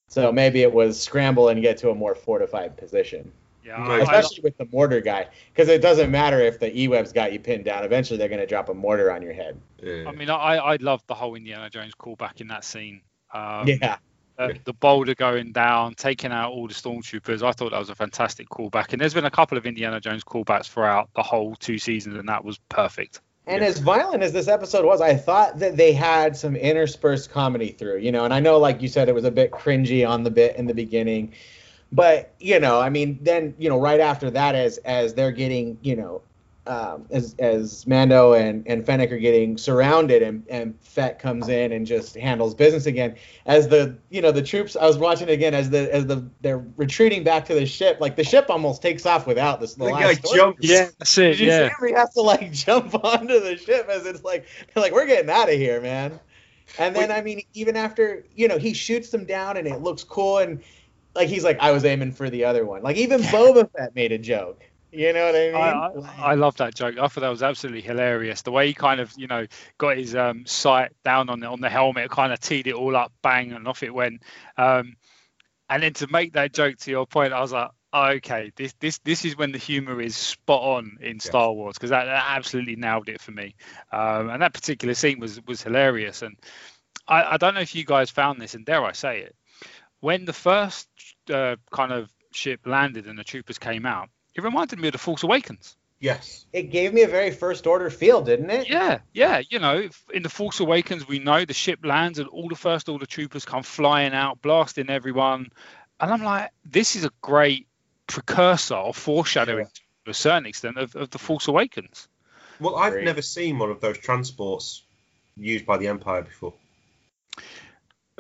[SPEAKER 3] So maybe it was scramble and get to a more fortified position,
[SPEAKER 1] Yeah,
[SPEAKER 2] Right.
[SPEAKER 1] I, I,
[SPEAKER 3] especially with the mortar guy, because it doesn't matter if the E-web's got you pinned down. Eventually, they're going to drop a mortar on your head.
[SPEAKER 1] I mean, I I loved the whole Indiana Jones callback in that scene. Um,
[SPEAKER 3] yeah.
[SPEAKER 1] uh, the boulder going down, taking out all the stormtroopers. I thought that was a fantastic callback. And there's been a couple of Indiana Jones callbacks throughout the whole two seasons, and that was perfect.
[SPEAKER 3] And
[SPEAKER 2] Yeah.
[SPEAKER 3] as violent as this episode was, I thought that they had some interspersed comedy through, you know. And I know, like you said, it was a bit cringy on the bit in the beginning, but you know, I mean, then you know, right after that, as as they're getting, you know, um, as as Mando and and Fennec are getting surrounded, and and Fett comes in and just handles business again. As the you know the troops, I was watching it again as the as the they're retreating back to the ship. Like the ship almost takes off without this. The
[SPEAKER 2] The
[SPEAKER 3] last
[SPEAKER 2] guy
[SPEAKER 3] storm-
[SPEAKER 2] jumps.
[SPEAKER 1] that's it.
[SPEAKER 3] did you see him? He has to like [laughs] jump onto the ship as it's like they're like we're getting out of here, man. And then
[SPEAKER 2] Wait.
[SPEAKER 3] I mean, even after you know he shoots them down and it looks cool and like he's like I was aiming for the other one. Like even [laughs] Boba Fett made a joke. You know what I mean?
[SPEAKER 1] I, I, I love that joke. I thought that was absolutely hilarious. The way he kind of, you know, got his um, sight down on the on the helmet, kind of teed it all up, bang, and off it went. Um, and then to make that joke to your point, I was like, okay, this this this is when the humor is spot on in Star Wars because that, that, absolutely nailed it for me. Um, and that particular scene was was hilarious. And I, I, don't know if you guys found this, and dare I say it, when the first uh, kind of ship landed and the troopers came out, it reminded me of the Force Awakens.
[SPEAKER 2] Yes.
[SPEAKER 3] It gave me a very first order feel, didn't it?
[SPEAKER 1] Yeah, yeah. You know, in the Force Awakens, we know the ship lands and all the first order troopers come flying out, blasting everyone. And I'm like, this is a great precursor or foreshadowing yeah. to a certain extent of, of the Force Awakens.
[SPEAKER 2] Well, I've great. never seen one of those transports used by the Empire before.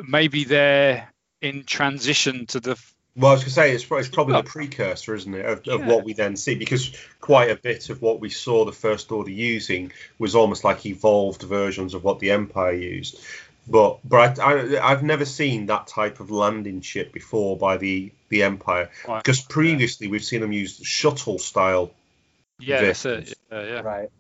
[SPEAKER 1] Maybe they're in transition to the
[SPEAKER 2] well, I was going to say it's, it's probably the precursor, isn't it, of, yeah. of, what we then see? Because quite a bit of what we saw the First Order using was almost like evolved versions of what the Empire used. But but I, I, have never seen that type of landing ship before by the the Empire. Because previously we've seen them use shuttle style.
[SPEAKER 1] Yeah, that's it. Yeah, yeah.
[SPEAKER 3] Right.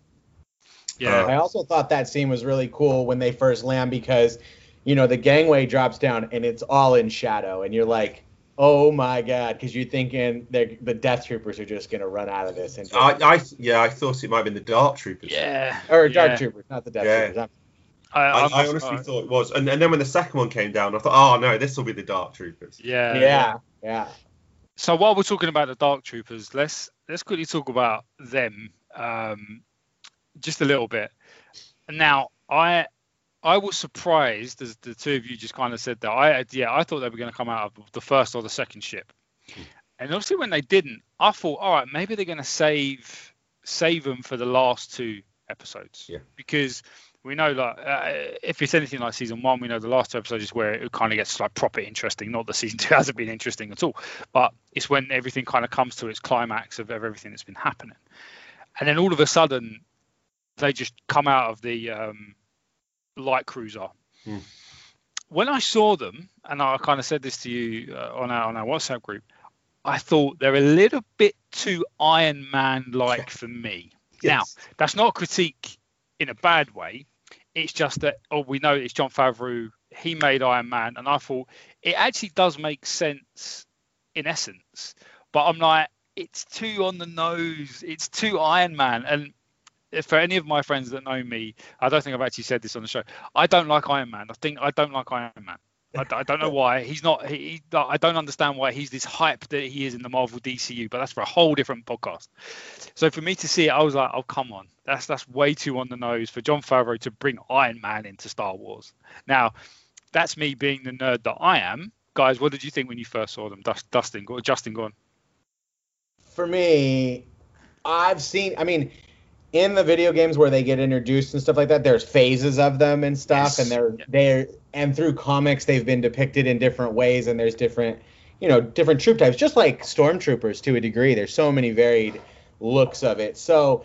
[SPEAKER 3] Yeah. Uh, I also thought that scene was really cool when they first land because, you know, the gangway drops down and it's all in shadow, and you're like oh my god, because you're thinking the Death Troopers are just going to run out of this. And
[SPEAKER 2] I, I, yeah, I thought it might have been the Dark Troopers.
[SPEAKER 1] Yeah,
[SPEAKER 3] or Dark yeah. Troopers, not the Death yeah. Troopers.
[SPEAKER 2] I, I, I, honestly uh, thought it was, and, and then when the second one came down, I thought, oh no, this will be the Dark Troopers.
[SPEAKER 1] Yeah,
[SPEAKER 3] yeah, yeah.
[SPEAKER 1] So while we're talking about the Dark Troopers, let's let's quickly talk about them, um, just a little bit. Now, I I was surprised as the two of you just kind of said that. I yeah, I thought they were going to come out of the first or the second ship, hmm. and obviously when they didn't, I thought, all right, maybe they're going to save save them for the last two episodes.
[SPEAKER 2] Yeah.
[SPEAKER 1] Because we know like uh, if it's anything like season one, we know the last two episodes is where it kind of gets like proper interesting. Not that season [laughs] two hasn't been interesting at all, but it's when everything kind of comes to its climax of, of everything that's been happening, and then all of a sudden they just come out of the um, light cruiser. Mm. When I saw them, and I kind of said this to you uh, on our on our WhatsApp group, I thought they're a little bit too Iron Man like for me. [laughs] Yes. Now, that's not a critique in a bad way. It's just that oh, we know it's Jon Favreau. He made Iron Man, and I thought it actually does make sense in essence. But I'm like, it's too on the nose. It's too Iron Man, and for any of my friends that know me, I don't think I've actually said this on the show. I don't like Iron Man. I think I don't like Iron Man. I, I don't know [laughs] why he's not. He, I don't understand why he's this hype that he is in the Marvel DCU. But that's for a whole different podcast. So for me to see it, I was like, oh come on, that's that's way too on the nose for Jon Favreau to bring Iron Man into Star Wars. Now, that's me being the nerd that I am. Guys, what did you think when you first saw them? Dustin, Justin, go on.
[SPEAKER 3] For me, I've seen. I mean, in the video games where they get introduced and stuff like that, there's phases of them and stuff, yes. and they're they're and through comics they've been depicted in different ways, and there's different you know different troop types, just like stormtroopers to a degree. There's so many varied looks of it. So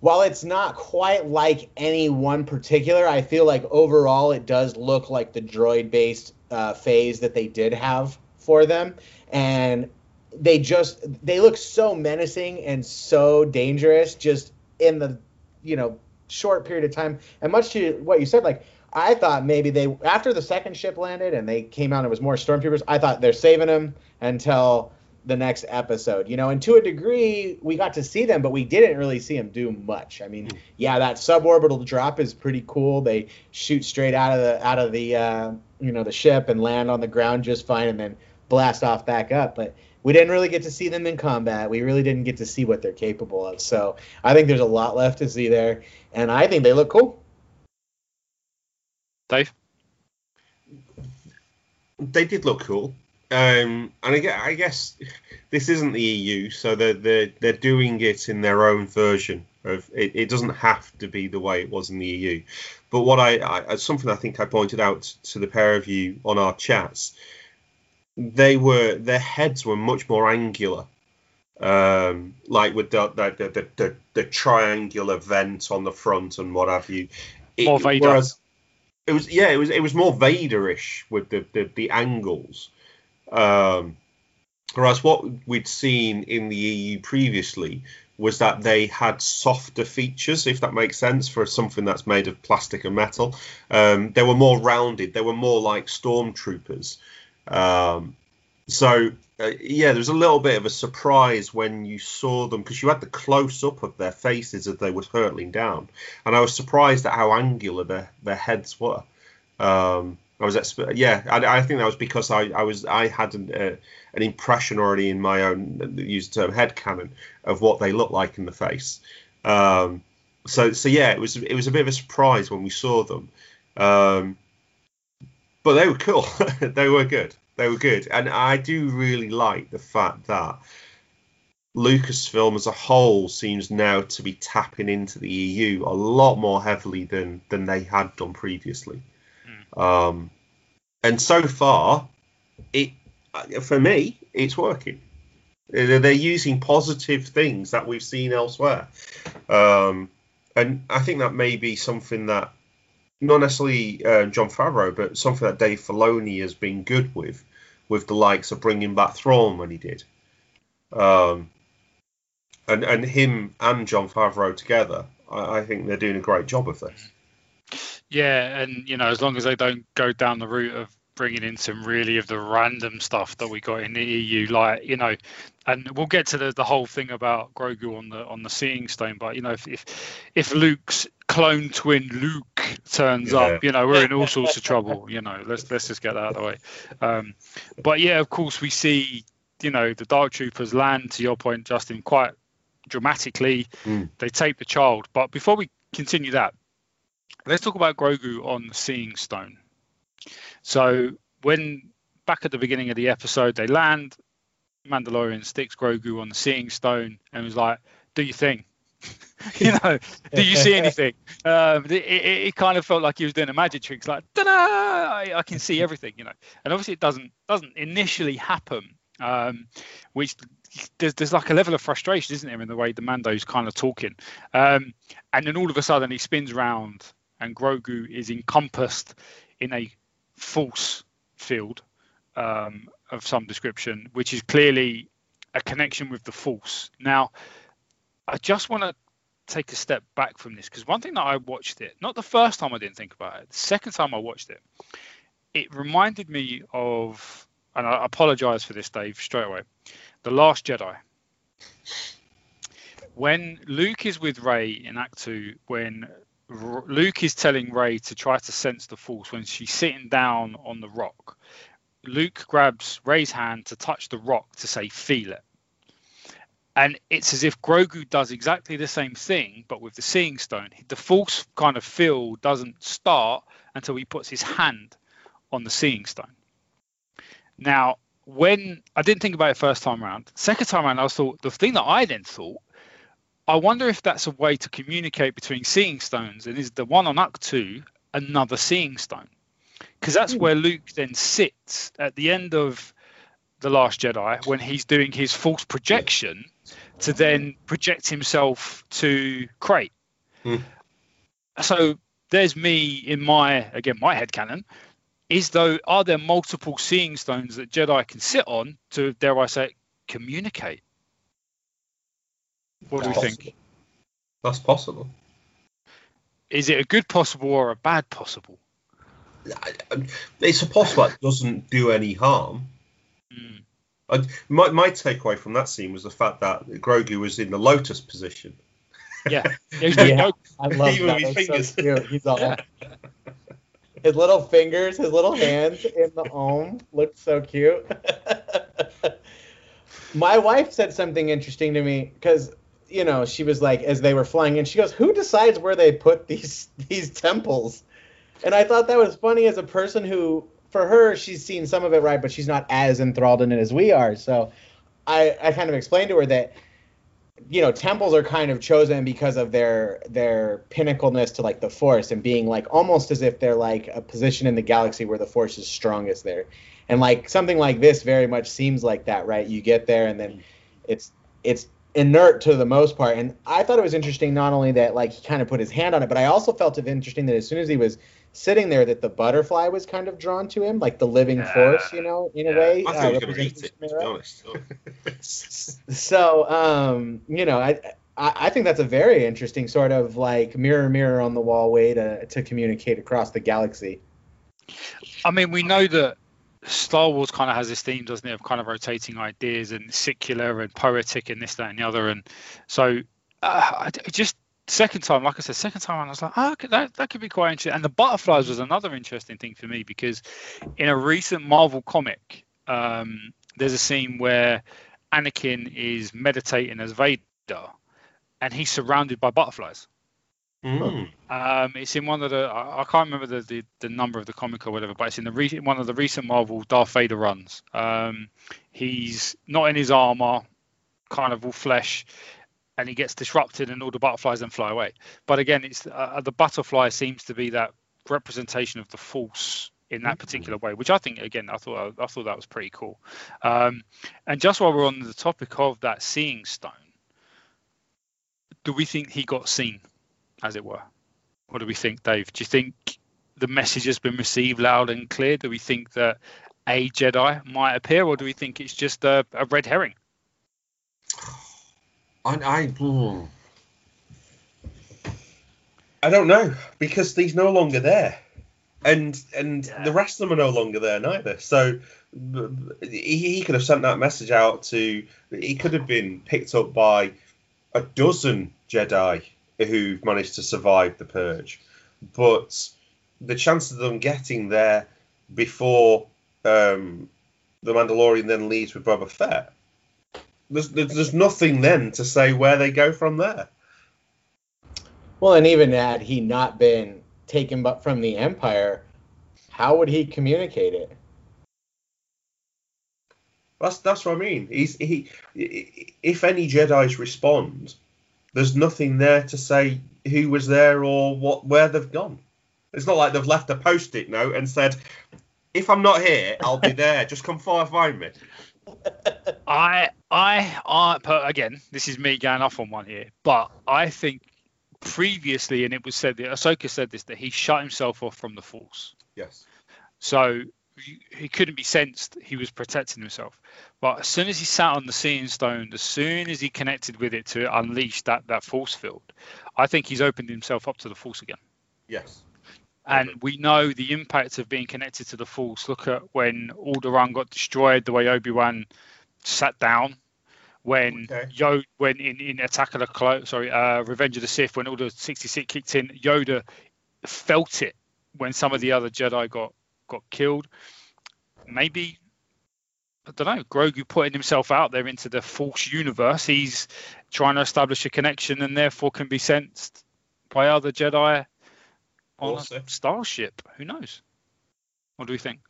[SPEAKER 3] while it's not quite like any one particular, I feel like overall it does look like the droid based uh, phase that they did have for them, and they just they look so menacing and so dangerous just in the you know short period of time. And much to what you said, like I thought maybe they after the second ship landed and they came out and it was more stormtroopers. I thought they're saving them until the next episode. You know, and to a degree, we got to see them, but we didn't really see them do much. I mean, yeah, that suborbital drop is pretty cool. They shoot straight out of the out of the uh, you know the ship and land on the ground just fine, and then blast off back up. But we didn't really get to see them in combat. We really didn't get to see what they're capable of. So I think there's a lot left to see there, and I think they look cool.
[SPEAKER 1] Dave,
[SPEAKER 2] they did look cool, um, and I guess this isn't the EU, so they're they're they're doing it in their own version of it. It doesn't have to be the way it was in the EU, but what I, I something I think I pointed out to the pair of you on our chats they were their heads were much more angular, um, like with the the, the the, the triangular vent on the front and what have you.
[SPEAKER 1] It, more Vader. Whereas
[SPEAKER 2] it was yeah, it was it was more Vaderish with the the, the angles. Um, whereas what we'd seen in the EU previously was that they had softer features, if that makes sense, for something that's made of plastic and metal. Um, they were more rounded. They were more like stormtroopers. Um, so uh, yeah, there was a little bit of a surprise when you saw them because you had the close up of their faces as they were hurtling down, and I was surprised at how angular their their heads were. Um, I was expe- yeah, I, I, think that was because I, I was I had an, uh, an impression already in my own use the term head canon of what they look like in the face. Um, so so yeah, it was it was a bit of a surprise when we saw them, um, but they were cool. [laughs] they were good. They were good, and I do really like the fact that Lucasfilm as a whole seems now to be tapping into the EU a lot more heavily than than they had done previously. Mm. Um, and so far, it for me, it's working. They're using positive things that we've seen elsewhere. Um, and I think that may be something that not necessarily uh, Jon Favreau, but something that Dave Filoni has been good with, with the likes of bringing back Thrawn when he did, um, and and him and Jon Favreau together. I, I think they're doing a great job of this.
[SPEAKER 1] Yeah, and you know, as long as they don't go down the route of bringing in some really of the random stuff that we got in the EU, like you know, and we'll get to the, the whole thing about Grogu on the on the Seeing Stone. But you know, if if, if Luke's clone twin Luke turns yeah. up, you know, we're in all [laughs] sorts of trouble. You know, let's let's just get that out of the way. Um, but yeah, of course, we see you know the Dark Troopers land to your point, Justin, quite dramatically. Mm. They take the child, but before we continue that, let's talk about Grogu on the Seeing Stone. So when back at the beginning of the episode they land, Mandalorian sticks Grogu on the Seeing Stone and was like, "Do your thing." [laughs] you know, do you see anything? Um, it, it, it, kind of felt like he was doing a magic trick. It's like, da I, I can see everything, you know. And obviously, it doesn't doesn't initially happen, um, which there's, there's like a level of frustration, isn't there, in the way the Mando's kind of talking. Um, and then all of a sudden, he spins around, and Grogu is encompassed in a force field um, of some description, which is clearly a connection with the Force. Now, I just want to take a step back from this because one thing that I watched it, not the first time I didn't think about it, the second time I watched it, it reminded me of, and I apologize for this, Dave, straight away, The Last Jedi. When Luke is with Rey in Act Two, when Luke is telling Rey to try to sense the Force when she's sitting down on the rock. Luke grabs Rey's hand to touch the rock to say, feel it. And it's as if Grogu does exactly the same thing, but with the Seeing Stone. The Force kind of feel doesn't start until he puts his hand on the Seeing Stone. Now, when I didn't think about it first time around, second time around, I thought the thing that I then thought I wonder if that's a way to communicate between seeing stones and is the one on Ahch-To another seeing stone? Because that's hmm. where Luke then sits at the end of The Last Jedi when he's doing his Force projection to then project himself to Crait. Mm. So there's me in my, again, my head canon. Is though, are there multiple seeing stones that Jedi can sit on to, dare I say, communicate? What do we think?
[SPEAKER 2] That's possible.
[SPEAKER 1] Is it a good possible or a bad possible?
[SPEAKER 2] It's a possible that doesn't do any harm. Mm. I, my, my takeaway from that scene was the fact that Grogu was in the lotus position.
[SPEAKER 1] Yeah, [laughs]
[SPEAKER 3] yeah I love Even that. His fingers. So cute. He's all [laughs] his little fingers, his little hands in the om looked so cute. [laughs] my wife said something interesting to me because you know, she was like, as they were flying in, she goes, "Who decides where they put [laughs] these these temples?" And I thought that was funny as a person who, for her, she's seen some of it right, but she's not as enthralled in it as we are. So, I I kind of explained to her that, you know, temples are kind of chosen because of their their pinnacleness to like the force and being like almost as if they're like a position in the galaxy where the force is strongest there. And like something like this very much seems like that, right? You get there and then it's it's inert to the most part. And I thought it was interesting not only that like he kind of put his hand on it, but I also felt it interesting that as soon as he was sitting there, that the butterfly was kind of drawn to him, like the living yeah. force, you know, in yeah. a way.
[SPEAKER 2] I thought uh, was eat it, to be honest. [laughs]
[SPEAKER 3] so, um, you know, I, I I think that's a very interesting sort of like mirror, mirror on the wall way to to communicate across the galaxy.
[SPEAKER 1] I mean, we know that Star Wars kind of has this theme, doesn't it, of kind of rotating ideas and secular and poetic and this, that, and the other. And so, uh, just second time, like I said, second time, I was like, oh, that that could be quite interesting. And the butterflies was another interesting thing for me because in a recent Marvel comic, um, there's a scene where Anakin is meditating as Vader, and he's surrounded by butterflies.
[SPEAKER 2] Mm.
[SPEAKER 1] Um, it's in one of the I, I can't remember the, the, the number of the comic or whatever, but it's in the re- one of the recent Marvel Darth Vader runs. Um, he's not in his armor, kind of all flesh, and he gets disrupted, and all the butterflies then fly away. But again, it's uh, the butterfly seems to be that representation of the Force in that particular way, which I think again I thought I thought that was pretty cool. Um, and just while we're on the topic of that seeing stone, do we think he got seen? As it were. What do we think, Dave? Do you think the message has been received loud and clear? Do we think that a Jedi might appear, or do we think it's just a, a red herring?
[SPEAKER 2] I, I, hmm. I don't know because he's no longer there, and and yeah. the rest of them are no longer there neither. So he, he could have sent that message out to. He could have been picked up by a dozen Jedi who've managed to survive the purge, but the chance of them getting there before um, the Mandalorian then leaves with Boba Fett, there's, there's nothing then to say where they go from there.
[SPEAKER 3] Well, and even had he not been taken but from the Empire, how would he communicate it?
[SPEAKER 2] That's that's what I mean. He's he. If any Jedi's respond, there's nothing there to say who was there or what where they've gone. It's not like they've left a post-it note and said, "If I'm not here, I'll be [laughs] there. Just come find me."
[SPEAKER 1] I, I, I. Again, this is me going off on one here, but I think previously, and it was said that Ahsoka said this that he shut himself off from the Force.
[SPEAKER 2] Yes.
[SPEAKER 1] So he couldn't be sensed. He was protecting himself. But as soon as he sat on the seeing stone, as soon as he connected with it to unleash that that force field, I think he's opened himself up to the force again.
[SPEAKER 2] Yes.
[SPEAKER 1] And we know the impact of being connected to the force. Look at when Alderaan got destroyed, the way Obi Wan sat down. When okay. Yoda, when in, in Attack of the Clo- sorry, uh, Revenge of the Sith, when Order 66 kicked in, Yoda felt it when some of the other Jedi got got killed. Maybe I don't know. Grogu putting himself out there into the Force universe. He's trying to establish a connection and therefore can be sensed by other Jedi on also. a starship. Who knows? What do we think?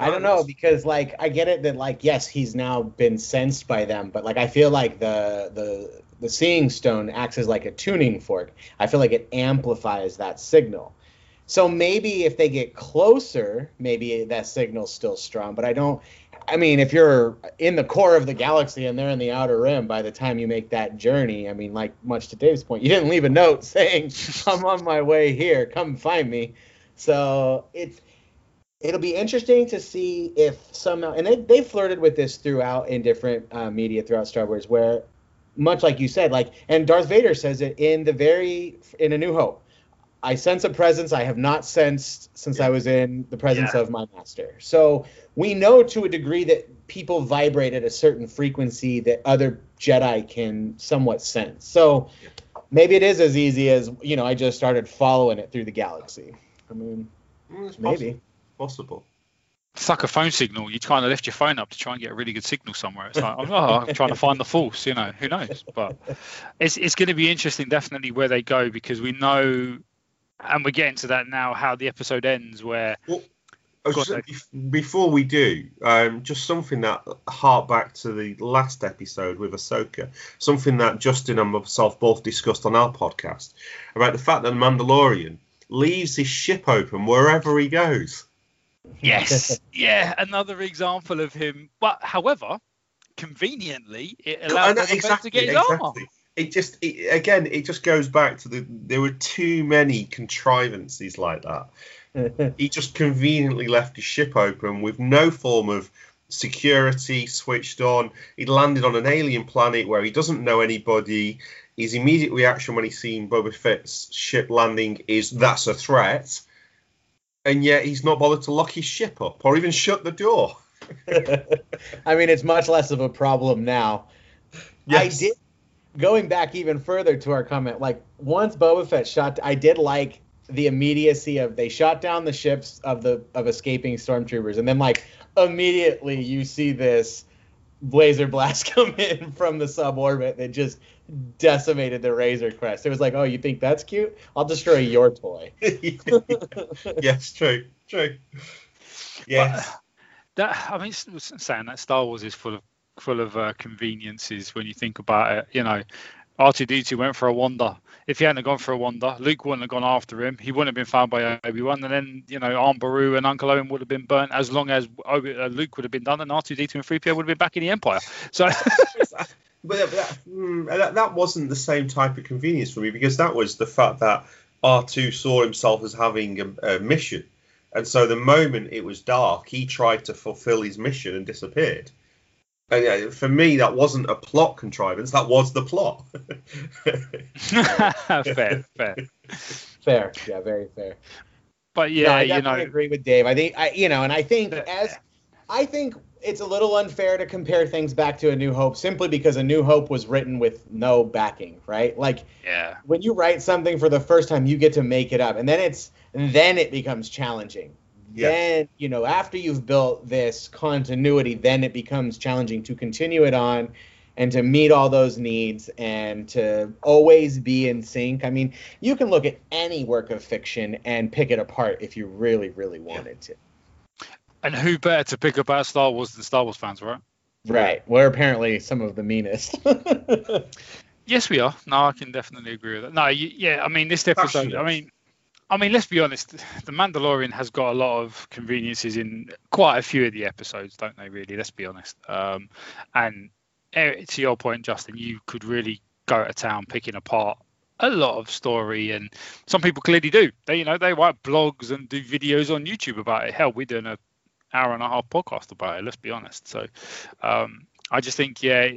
[SPEAKER 3] I don't know because like I get it that like yes he's now been sensed by them but like I feel like the the the seeing stone acts as like a tuning fork. I feel like it amplifies that signal. So maybe if they get closer, maybe that signal's still strong. But I don't. I mean, if you're in the core of the galaxy and they're in the outer rim, by the time you make that journey, I mean, like much to Dave's point, you didn't leave a note [laughs] saying, "I'm on my way here, come find me." So it's it'll be interesting to see if somehow, and they they flirted with this throughout in different uh, media throughout Star Wars, where much like you said, like, and Darth Vader says it in the very in A New Hope I sense a presence I have not sensed since yeah. I was in the presence yeah. of my master. So we know to a degree that people vibrate at a certain frequency that other Jedi can somewhat sense. So yeah. maybe it is as easy as you know I just started following it through the galaxy. I mean, mm, maybe
[SPEAKER 2] possible.
[SPEAKER 1] It's like a phone signal. You kind of lift your phone up to try and get a really good signal somewhere. It's like, oh, I'm trying to [laughs] find the force. You know, who knows? But it's it's going to be interesting, definitely, where they go because we know and we're getting to that now. How the episode ends, where well,
[SPEAKER 2] before we do, um, just something that hark back to the last episode with Ahsoka, something that Justin and myself both discussed on our podcast about the fact that the Mandalorian leaves his ship open wherever he goes.
[SPEAKER 1] Yes, [laughs] yeah, another example of him. But however, conveniently, it allows him exactly, to get his exactly. armor
[SPEAKER 2] it just it, again it just goes back to the there were too many contrivances like that. [laughs] he just conveniently left his ship open with no form of security switched on. He landed on an alien planet where he doesn't know anybody. His immediate reaction when he's seen Boba Fett's ship landing is that's a threat. and yet he's not bothered to lock his ship up or even shut the door. [laughs]
[SPEAKER 3] I mean, it's much less of a problem now.
[SPEAKER 2] Yes.
[SPEAKER 3] I did going back even further to our comment. Like once Boba Fett shot, I did like the immediacy of they shot down the ships of the of escaping stormtroopers, and then like immediately you see this blazer blast [laughs] come in from the suborbit that just decimated the Razor Crest. It was like, oh, you think that's cute? I'll destroy your toy. [laughs] [laughs]
[SPEAKER 2] yes, true, true. Yes.
[SPEAKER 1] that I mean, s- s- saying that Star Wars is full of full of uh, conveniences when you think about it. You know, R2D2 went for a wander. If he hadn't gone for a wander, Luke wouldn't have gone after him. He wouldn't have been found by Obi Wan, and then you know Aunt Beru and Uncle Owen would have been burnt as long as Obi- uh, Luke would have been done, and R2D2 and 3PO would have been back in the Empire. So [laughs]
[SPEAKER 2] But that, that, mm, that, that wasn't the same type of convenience for me because that was the fact that R2 saw himself as having a, a mission. And so the moment it was dark, he tried to fulfill his mission and disappeared. And yeah, for me, that wasn't a plot contrivance, that was the plot. [laughs]
[SPEAKER 1] fair, fair.
[SPEAKER 3] Fair, yeah, very fair.
[SPEAKER 1] But
[SPEAKER 3] No,
[SPEAKER 1] yeah,
[SPEAKER 3] I
[SPEAKER 1] you
[SPEAKER 3] definitely
[SPEAKER 1] know,
[SPEAKER 3] agree with Dave. I think I, you know, and I think as I think it's a little unfair to compare things back to A New Hope simply because A New Hope was written with no backing, right? Like
[SPEAKER 1] yeah,
[SPEAKER 3] when you write something for the first time, you get to make it up, and then it's then it becomes challenging.
[SPEAKER 2] Yes.
[SPEAKER 3] Then you know after you've built this continuity, then it becomes challenging to continue it on and to meet all those needs and to always be in sync. I mean, you can look at any work of fiction and pick it apart if you really, really wanted to.
[SPEAKER 1] and who better to pick about Star Wars than Star Wars fans, right?
[SPEAKER 3] Right. We're apparently some of the meanest. [laughs]
[SPEAKER 1] Yes, we are. No, I can definitely agree with that. No, you, yeah, I mean this episode. I mean, I mean, let's be honest. The Mandalorian has got a lot of conveniences in quite a few of the episodes, don't they? Really, let's be honest. Um, and eh, to your point, Justin, you could really go to town picking apart a lot of story, and some people clearly do. They, you know, they write blogs and do videos on YouTube about it. Hell, we're doing a hour and a half podcast about it. Let's be honest. So, um, I just think, yeah,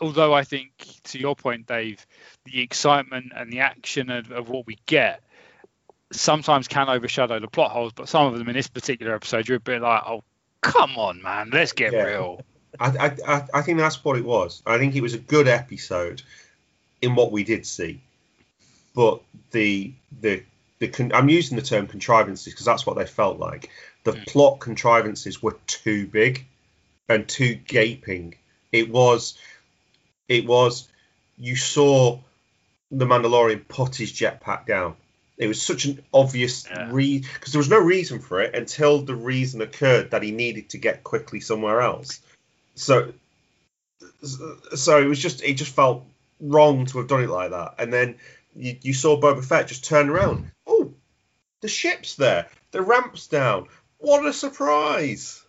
[SPEAKER 1] although I think to your point, Dave, the excitement and the action of, of what we get sometimes can overshadow the plot holes. But some of them in this particular episode, you're a bit like, oh, come on, man, let's get
[SPEAKER 2] Yeah.
[SPEAKER 1] real.
[SPEAKER 2] I, I, I, think that's what it was. I think it was a good episode in what we did see, but the the the con- I'm using the term contrivances because that's what they felt like. The
[SPEAKER 1] Mm.
[SPEAKER 2] plot contrivances were too big and too gaping. It was it was you saw the Mandalorian put his jetpack down. It was such an obvious
[SPEAKER 1] Yeah.
[SPEAKER 2] re because there was no reason for it until the reason occurred that he needed to get quickly somewhere else. So so it was just it just felt wrong to have done it like that. And then you, you saw Boba Fett just turn around. Oh, the ship's there. The ramp's down. What a surprise!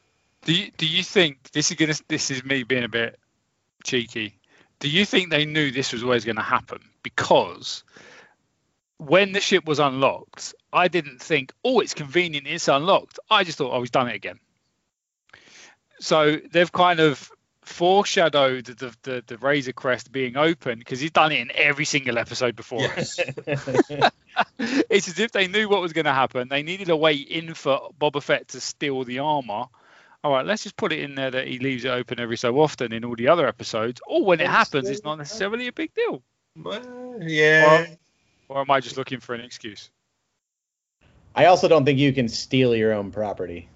[SPEAKER 1] Do you do you think this is gonna this is me being a bit cheeky? Do you think they knew this was always going to happen? Because when the ship was unlocked, I didn't think, oh, it's convenient, it's unlocked. I just thought, oh, he's done it again. So they've kind of foreshadowed the the, the Razor Crest being open because he's done it in every single episode before.
[SPEAKER 2] Yes. [laughs] [laughs]
[SPEAKER 1] it's as if they knew what was going to happen. They needed a way in for Boba Fett to steal the armor. All right, let's just put it in there that he leaves it open every so often in all the other episodes. Or when it happens, it's not necessarily a big deal.
[SPEAKER 2] Well, yeah.
[SPEAKER 1] Or am I just looking for an excuse?
[SPEAKER 3] I also don't think you can steal your own property.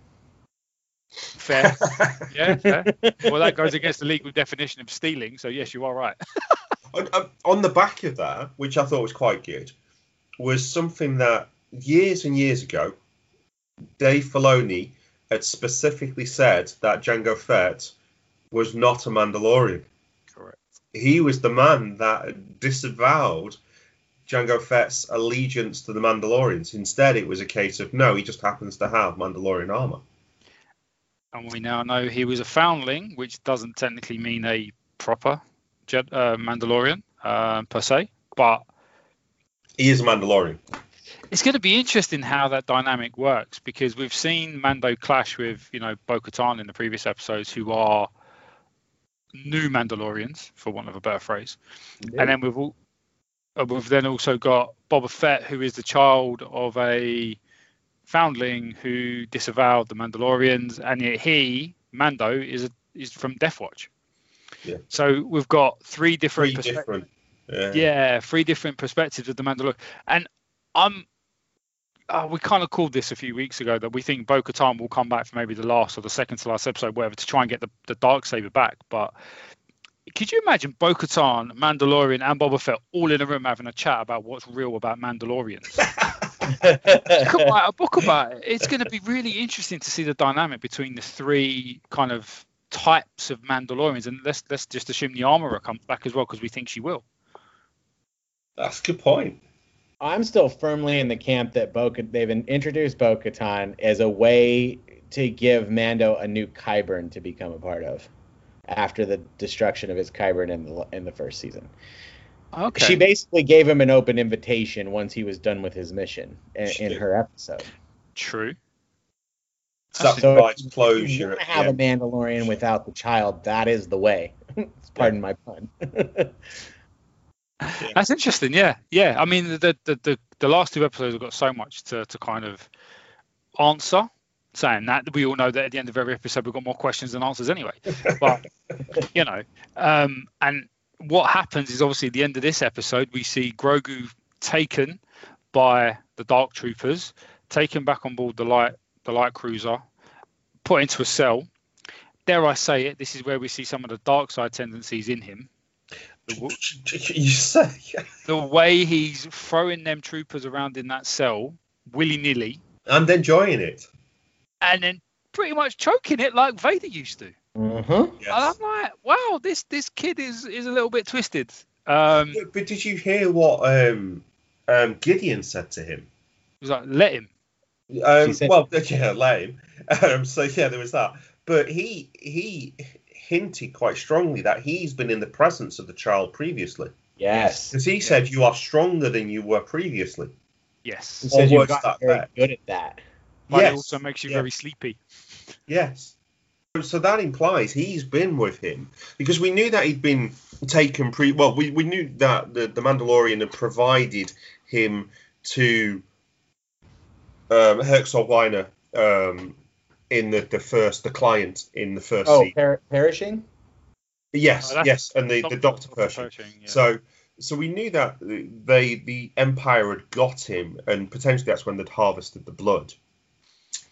[SPEAKER 1] Fair. [laughs] yeah, fair. Well, that goes against the legal definition of stealing. So, yes, you are right. [laughs]
[SPEAKER 2] on, on- on the back of that, which I thought was quite good, was something that years and years ago, Dave Filoni had specifically said that Jango Fett was not a Mandalorian.
[SPEAKER 1] Correct.
[SPEAKER 2] He was the man that disavowed Jango Fett's allegiance to the Mandalorians. Instead, it was a case of no, he just happens to have Mandalorian armor.
[SPEAKER 1] And we now know he was a foundling, which doesn't technically mean a proper Jed, uh, Mandalorian uh, per se. But
[SPEAKER 2] He is a Mandalorian.
[SPEAKER 1] it's going to be interesting how that dynamic works because we've seen Mando clash with you know Bo-Katan in the previous episodes, who are new Mandalorians, for want of a better phrase, and then we've all, we've then also got Boba Fett, who is the child of a foundling who disavowed the Mandalorians, and yet he, Mando, is a, is from Death Watch.
[SPEAKER 2] Yeah.
[SPEAKER 1] So we've got three different
[SPEAKER 2] Three different. Yeah.
[SPEAKER 1] yeah, three different perspectives of the Mandalorian. And I'm, uh, we kind of called this a few weeks ago that we think Bo Katan will come back for maybe the last or the second to last episode, whatever, to try and get the, the dark saber back. But could you imagine Bo Katan, Mandalorian, and Boba Fett all in a room having a chat about what's real about Mandalorians? [laughs] you could write a book about it. It's going to be really interesting to see the dynamic between the three kind of types of Mandalorians, and let's let's just assume the armorer comes back as well because we think she will.
[SPEAKER 2] That's a good point.
[SPEAKER 3] I'm still firmly in the camp that Bo they've introduced Bo Katan as a way to give Mando a new Kyburn to become a part of after the destruction of his Kyburn in the in the first season.
[SPEAKER 1] Okay.
[SPEAKER 3] She basically gave him an open invitation once he was done with his mission in, in her episode.
[SPEAKER 1] True.
[SPEAKER 3] So if
[SPEAKER 2] Sacrifice
[SPEAKER 3] you
[SPEAKER 2] closure.
[SPEAKER 3] want to have
[SPEAKER 2] yeah.
[SPEAKER 3] a Mandalorian without the child, that is the way. [laughs] Pardon my pun. [laughs]
[SPEAKER 1] That's interesting. Yeah, yeah. I mean, the the the, the last two episodes have got so much to to kind of answer. Saying that, we all know that at the end of every episode we've got more questions than answers anyway. But [laughs] you know, um, and what happens is obviously at the end of this episode we see Grogu taken by the Dark Troopers, taken back on board the light the light cruiser, put into a cell. Dare I say it? This is where we see some of the dark side tendencies in him. The,
[SPEAKER 2] You say.
[SPEAKER 1] the way he's throwing them troopers around in that cell willy nilly
[SPEAKER 2] And enjoying it.
[SPEAKER 1] And then pretty much choking it like Vader used to.
[SPEAKER 3] hmm
[SPEAKER 1] And I'm like, wow, this this kid is is a little bit twisted. Um, he
[SPEAKER 2] But did you hear what um, um, Gideon said to him?
[SPEAKER 1] He was like, let him.
[SPEAKER 2] Um,
[SPEAKER 3] She said-
[SPEAKER 2] well, [laughs] yeah, lame. Um, so yeah, there was that. But he he hinted quite strongly that he's been in the presence of the child previously,
[SPEAKER 3] Yes.
[SPEAKER 2] because he said you are stronger than you were previously.
[SPEAKER 1] Yes.
[SPEAKER 3] He says
[SPEAKER 2] Or
[SPEAKER 3] you've
[SPEAKER 2] worse,
[SPEAKER 3] got
[SPEAKER 2] that
[SPEAKER 3] very
[SPEAKER 2] bad.
[SPEAKER 3] good at that.
[SPEAKER 1] But it
[SPEAKER 2] Yes,
[SPEAKER 1] also makes you
[SPEAKER 2] yeah.
[SPEAKER 1] very sleepy.
[SPEAKER 2] Yes. So that implies he's been with him because we knew that he'd been taken pre. Well, we, we knew that the, the Mandalorian had provided him to um, Herxel Weiner um, in the, the first, the client in the first
[SPEAKER 3] Oh,
[SPEAKER 2] season.
[SPEAKER 3] per- perishing?
[SPEAKER 2] Yes,
[SPEAKER 1] Oh,
[SPEAKER 2] yes, and the, the Doctor Pershing.
[SPEAKER 1] yeah.
[SPEAKER 2] So, so we knew that they the Empire had got him, and potentially that's when they'd harvested the blood.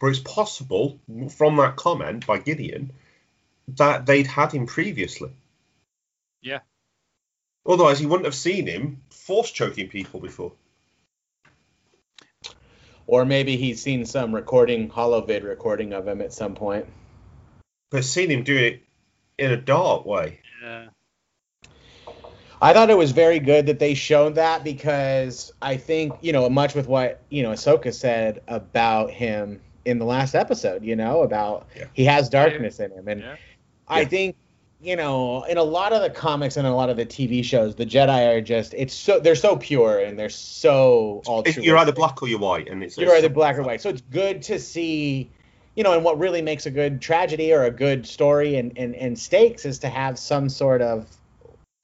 [SPEAKER 2] But it's possible from that comment by Gideon that they'd had him previously.
[SPEAKER 1] Yeah.
[SPEAKER 2] Otherwise, he wouldn't have seen him force choking people before.
[SPEAKER 3] Or maybe he's seen some recording, holovid recording of him at some point.
[SPEAKER 2] But seen him do it in a dark way.
[SPEAKER 1] yeah.
[SPEAKER 3] I thought it was very good that they showed that because I think, you know, much with what, you know, Ahsoka said about him in the last episode, you know, about
[SPEAKER 2] Yeah.
[SPEAKER 3] he has darkness in him. And
[SPEAKER 1] Yeah.
[SPEAKER 3] I
[SPEAKER 2] Yeah.
[SPEAKER 3] think, you know, in a lot of the comics and a lot of the TV shows, the Jedi are just, it's so, they're so pure and they're so
[SPEAKER 2] If
[SPEAKER 3] altruistic.
[SPEAKER 2] you're either black or you're white, and it's
[SPEAKER 3] You're either black or white. So it's good to see, you know, and what really makes a good tragedy or a good story and, and, and stakes is to have some sort of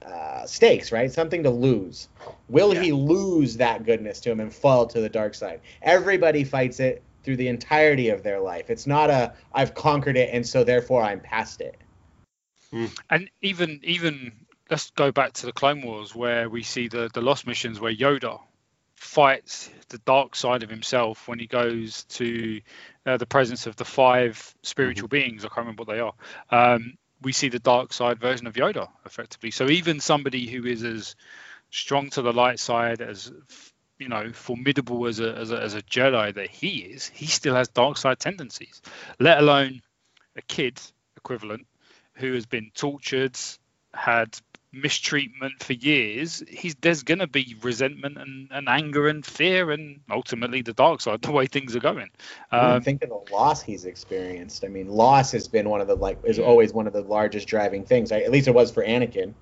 [SPEAKER 3] uh, stakes, right? Something to lose. Will he lose that goodness to him and fall to the dark side? Everybody fights it through the entirety of their life. It's not a I've conquered it and so therefore I'm past it.
[SPEAKER 1] And even even let's go back to the Clone Wars where we see the the Lost missions where Yoda fights the dark side of himself when he goes to uh, the presence of the five spiritual beings. I can't remember what they are. Um, we see the dark side version of Yoda effectively. So even somebody who is as strong to the light side as you know formidable as a, as a as a Jedi that he is, he still has dark side tendencies. Let alone a kid equivalent who has been tortured, had mistreatment for years, he's there's going to be resentment and, and anger and fear and ultimately the dark side, [laughs] the way things are going.
[SPEAKER 3] I
[SPEAKER 1] Um,
[SPEAKER 3] think of the loss he's experienced. I mean, loss has been one of the like is always one of the largest driving things. At least it was for Anakin.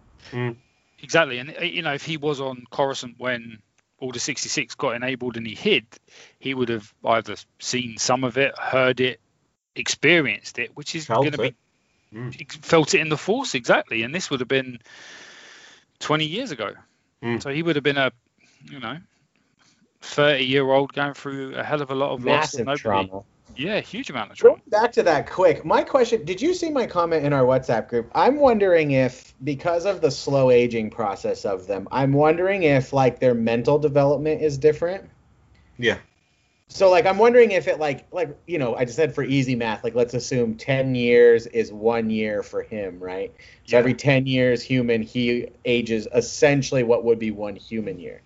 [SPEAKER 1] exactly, and you know if he was on Coruscant when Order 66 got enabled and he hid, he would have either seen some of it, heard it, experienced it, which is going to be.
[SPEAKER 2] Mm.
[SPEAKER 1] felt it in the force exactly and this would have been 20 years ago
[SPEAKER 2] Mm.
[SPEAKER 1] so he would have been a you know 30 year old going through a hell of a lot of loss. that
[SPEAKER 3] Massive
[SPEAKER 1] nobody-
[SPEAKER 3] trauma.
[SPEAKER 1] Yeah, huge amount of trauma.
[SPEAKER 3] Back to that quick, my question: Did you see my comment in our WhatsApp group? I'm wondering if, because of the slow aging process of them, I'm wondering if like their mental development is different.
[SPEAKER 2] Yeah.
[SPEAKER 3] So like I'm wondering if it like like you know I just said for easy math like let's assume 10 years is one year for him right so
[SPEAKER 1] Yeah.
[SPEAKER 3] every 10 years human he ages essentially what would be one human year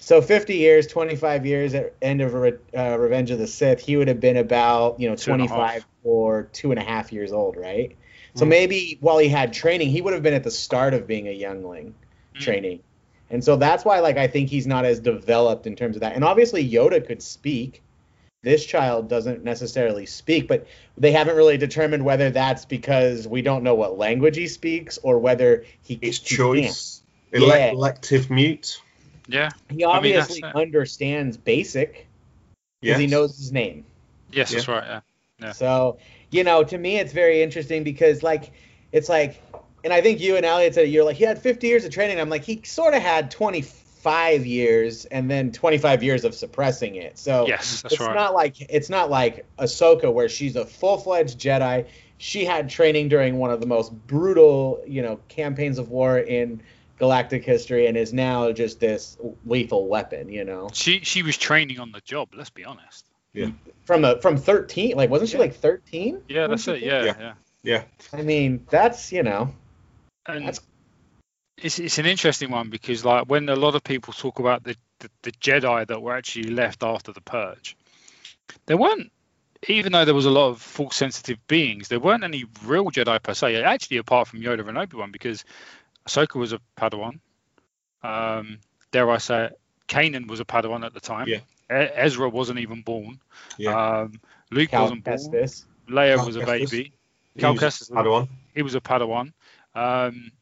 [SPEAKER 3] so 50 years 25 years at end of Re- uh, Revenge of the Sith he would have been about you know
[SPEAKER 1] Two and a
[SPEAKER 3] 25
[SPEAKER 1] half.
[SPEAKER 3] or two and a half years old right so
[SPEAKER 2] Mm.
[SPEAKER 3] maybe while he had training he would have been at the start of being a youngling
[SPEAKER 1] Mm.
[SPEAKER 3] training. And so that's why like I think he's not as developed in terms of that. And obviously Yoda could speak. This child doesn't necessarily speak, but they haven't really determined whether that's because we don't know what language he speaks or whether he
[SPEAKER 2] It's
[SPEAKER 3] he
[SPEAKER 2] choice.
[SPEAKER 3] Yeah.
[SPEAKER 2] Elect- Elective mute.
[SPEAKER 1] Yeah.
[SPEAKER 3] can't. He
[SPEAKER 1] I mean,
[SPEAKER 3] obviously understands basic because
[SPEAKER 2] Yes.
[SPEAKER 3] he knows his name.
[SPEAKER 1] Yes,
[SPEAKER 2] Yeah.
[SPEAKER 1] that's right. Yeah. Yeah.
[SPEAKER 3] So, you know, to me, it's very interesting because, like, it's like, and I think you and Elliot said you're like he had 50 years of training. I'm like he sort of had 25 years and then 25 years of suppressing it. So
[SPEAKER 1] Yes, that's
[SPEAKER 3] it's
[SPEAKER 1] right.
[SPEAKER 3] not like it's not like Ahsoka where she's a full-fledged Jedi. She had training during one of the most brutal, you know, campaigns of war in galactic history and is now just this lethal weapon, you know.
[SPEAKER 1] She she was training on the job. Let's be honest.
[SPEAKER 3] yeah From a from 13, like wasn't she
[SPEAKER 1] Yeah.
[SPEAKER 3] like 13?
[SPEAKER 1] Yeah, that's it. Yeah,
[SPEAKER 2] Yeah.
[SPEAKER 1] yeah.
[SPEAKER 2] Yeah.
[SPEAKER 3] I mean, that's, you know,
[SPEAKER 1] And
[SPEAKER 3] That's-
[SPEAKER 1] it's it's an interesting one because like when a lot of people talk about the, the the Jedi that were actually left after the purge, there weren't. Even though there was a lot of force sensitive beings, there weren't any real Jedi per se. Actually, apart from Yoda and Obi Wan, because Ahsoka was a Padawan. Um, dare I say it? Kanan was a Padawan at the time.
[SPEAKER 2] Yeah.
[SPEAKER 1] E- Ezra wasn't even born.
[SPEAKER 2] Yeah.
[SPEAKER 1] Um, Luke
[SPEAKER 3] Cal
[SPEAKER 1] wasn't born.
[SPEAKER 3] Kestis.
[SPEAKER 1] Leia
[SPEAKER 2] Cal
[SPEAKER 1] was a
[SPEAKER 2] Kestis.
[SPEAKER 1] baby.
[SPEAKER 2] He
[SPEAKER 1] Cal
[SPEAKER 2] was a
[SPEAKER 1] Kestis.
[SPEAKER 2] Padawan.
[SPEAKER 1] He was a Padawan. Um,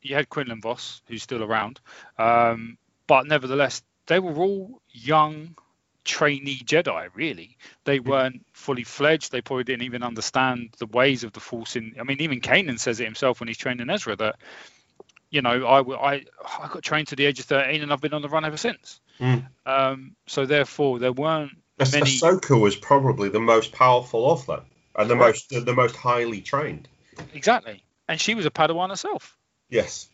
[SPEAKER 1] you had Quinlan Vos, who's still around, um, but nevertheless, they were all young trainee Jedi. Really, they weren't fully fledged. They probably didn't even understand the ways of the Force. In I mean, even Kanan says it himself when he's training Ezra that, you know, I, I, I got trained to the age of 13 and I've been on the run ever since.
[SPEAKER 2] Mm.
[SPEAKER 1] Um, so therefore, there weren't
[SPEAKER 2] Ah-
[SPEAKER 1] many.
[SPEAKER 2] Ahsoka was probably the most powerful of them, and the most the most highly trained.
[SPEAKER 1] Exactly, and she was a Padawan herself.
[SPEAKER 2] Yes.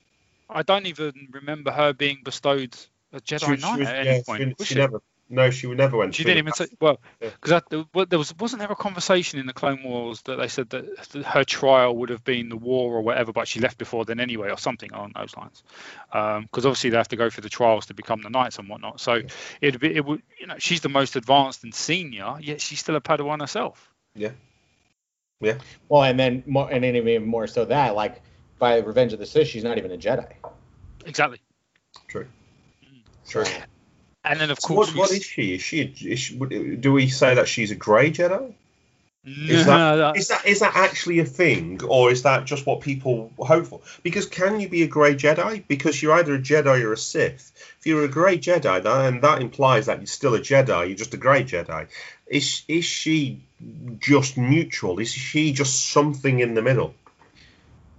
[SPEAKER 1] I don't even remember her being bestowed a Jedi Knight
[SPEAKER 2] was-
[SPEAKER 1] at any
[SPEAKER 2] she
[SPEAKER 1] point.
[SPEAKER 2] she
[SPEAKER 1] she?
[SPEAKER 2] never. No, she would never went.
[SPEAKER 1] She didn't even say
[SPEAKER 2] path.
[SPEAKER 1] well
[SPEAKER 2] Yeah.
[SPEAKER 1] because there was wasn't there a conversation in the Clone Wars that they said that that her trial would have been the war or whatever, but she left before then anyway, or something along those lines. Um, because obviously they have to go through the trials to become the knights and whatnot. So it'd be it would you know she's the most advanced and senior, yet she's still a Padawan herself. Yeah. Yeah.
[SPEAKER 3] Well, and then more, and then even more so that like by Revenge of the Sith, she's not even a Jedi.
[SPEAKER 1] Exactly.
[SPEAKER 2] True.
[SPEAKER 3] So,
[SPEAKER 2] True.
[SPEAKER 1] And then of
[SPEAKER 2] So
[SPEAKER 1] course
[SPEAKER 2] what,
[SPEAKER 1] we
[SPEAKER 2] what
[SPEAKER 1] s-
[SPEAKER 2] is she? Is she? Is she do we say that she's a grey Jedi? Is
[SPEAKER 1] No,
[SPEAKER 2] that is that is that actually a thing, or is that just what people hope for? Because can you be a grey Jedi? Because you're either a Jedi or a Sith. If you're a grey Jedi, then that implies that you're still a Jedi. You're just a grey Jedi. Is is she just neutral? Is she just something in the middle?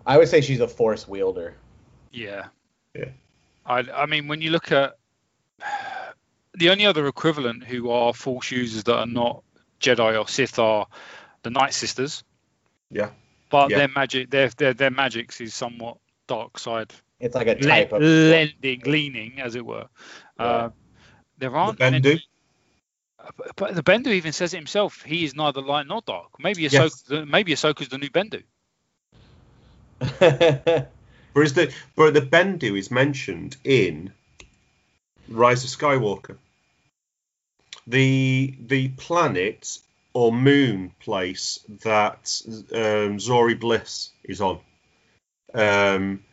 [SPEAKER 3] I would say she's a Force wielder.
[SPEAKER 1] Yeah.
[SPEAKER 2] Yeah.
[SPEAKER 1] I I mean when you look at the only other equivalent who are force users that are not Jedi or Sith are the Night Sisters.
[SPEAKER 2] Yeah.
[SPEAKER 1] But
[SPEAKER 2] Yeah.
[SPEAKER 1] their magic their their their magics is somewhat dark side
[SPEAKER 3] It's like a
[SPEAKER 1] le-
[SPEAKER 3] type of.
[SPEAKER 1] lending leaning as it were.
[SPEAKER 3] Yeah.
[SPEAKER 1] Uh, there aren't
[SPEAKER 2] Bendu.
[SPEAKER 1] many- but the Bendu even says it himself. He is neither light nor dark. Maybe
[SPEAKER 2] Yes.
[SPEAKER 1] Ahsoka, maybe Ahsoka's the new Bendu. [laughs]
[SPEAKER 2] Whereas the but the Bendu is mentioned in Rise of Skywalker. The the planet or moon place that um, Zori Bliss is on. Um,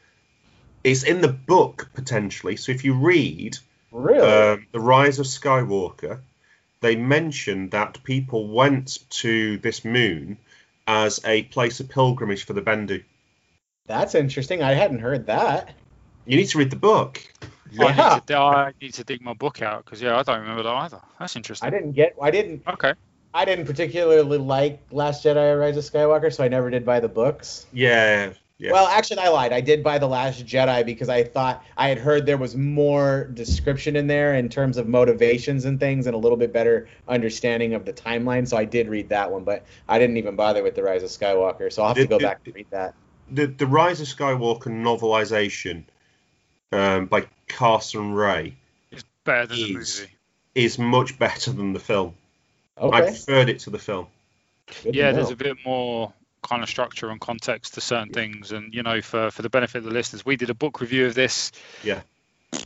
[SPEAKER 2] it's in the book potentially. So if you read
[SPEAKER 3] really?
[SPEAKER 2] um, the Rise of Skywalker, they mention that people went to this moon as a place of pilgrimage for the Bendu.
[SPEAKER 3] That's interesting. I hadn't heard that.
[SPEAKER 2] You need to read the book.
[SPEAKER 1] I, need to, I need to dig my book out because yeah, I don't remember that either. That's interesting.
[SPEAKER 3] I didn't get. I didn't.
[SPEAKER 1] Okay.
[SPEAKER 3] I didn't particularly like Last Jedi: or Rise of Skywalker, so I never did buy the books.
[SPEAKER 2] Yeah, Yeah.
[SPEAKER 3] Well, actually, I lied. I did buy The Last Jedi because I thought I had heard there was more description in there in terms of motivations and things and a little bit better understanding of the timeline. So I did read that one, but I didn't even bother with The Rise of Skywalker. So I'll have to go
[SPEAKER 2] did-
[SPEAKER 3] back and read that.
[SPEAKER 2] The the Rise of Skywalker novelization um, by Carson Ray
[SPEAKER 1] It's better than the
[SPEAKER 2] Is.
[SPEAKER 1] movie.
[SPEAKER 2] is much better than the film. I preferred it to the film.
[SPEAKER 3] good
[SPEAKER 1] Yeah, there's a bit more kind of structure and context to certain things, and you know, for for the benefit of the listeners, we did a book review of this.
[SPEAKER 2] Yeah.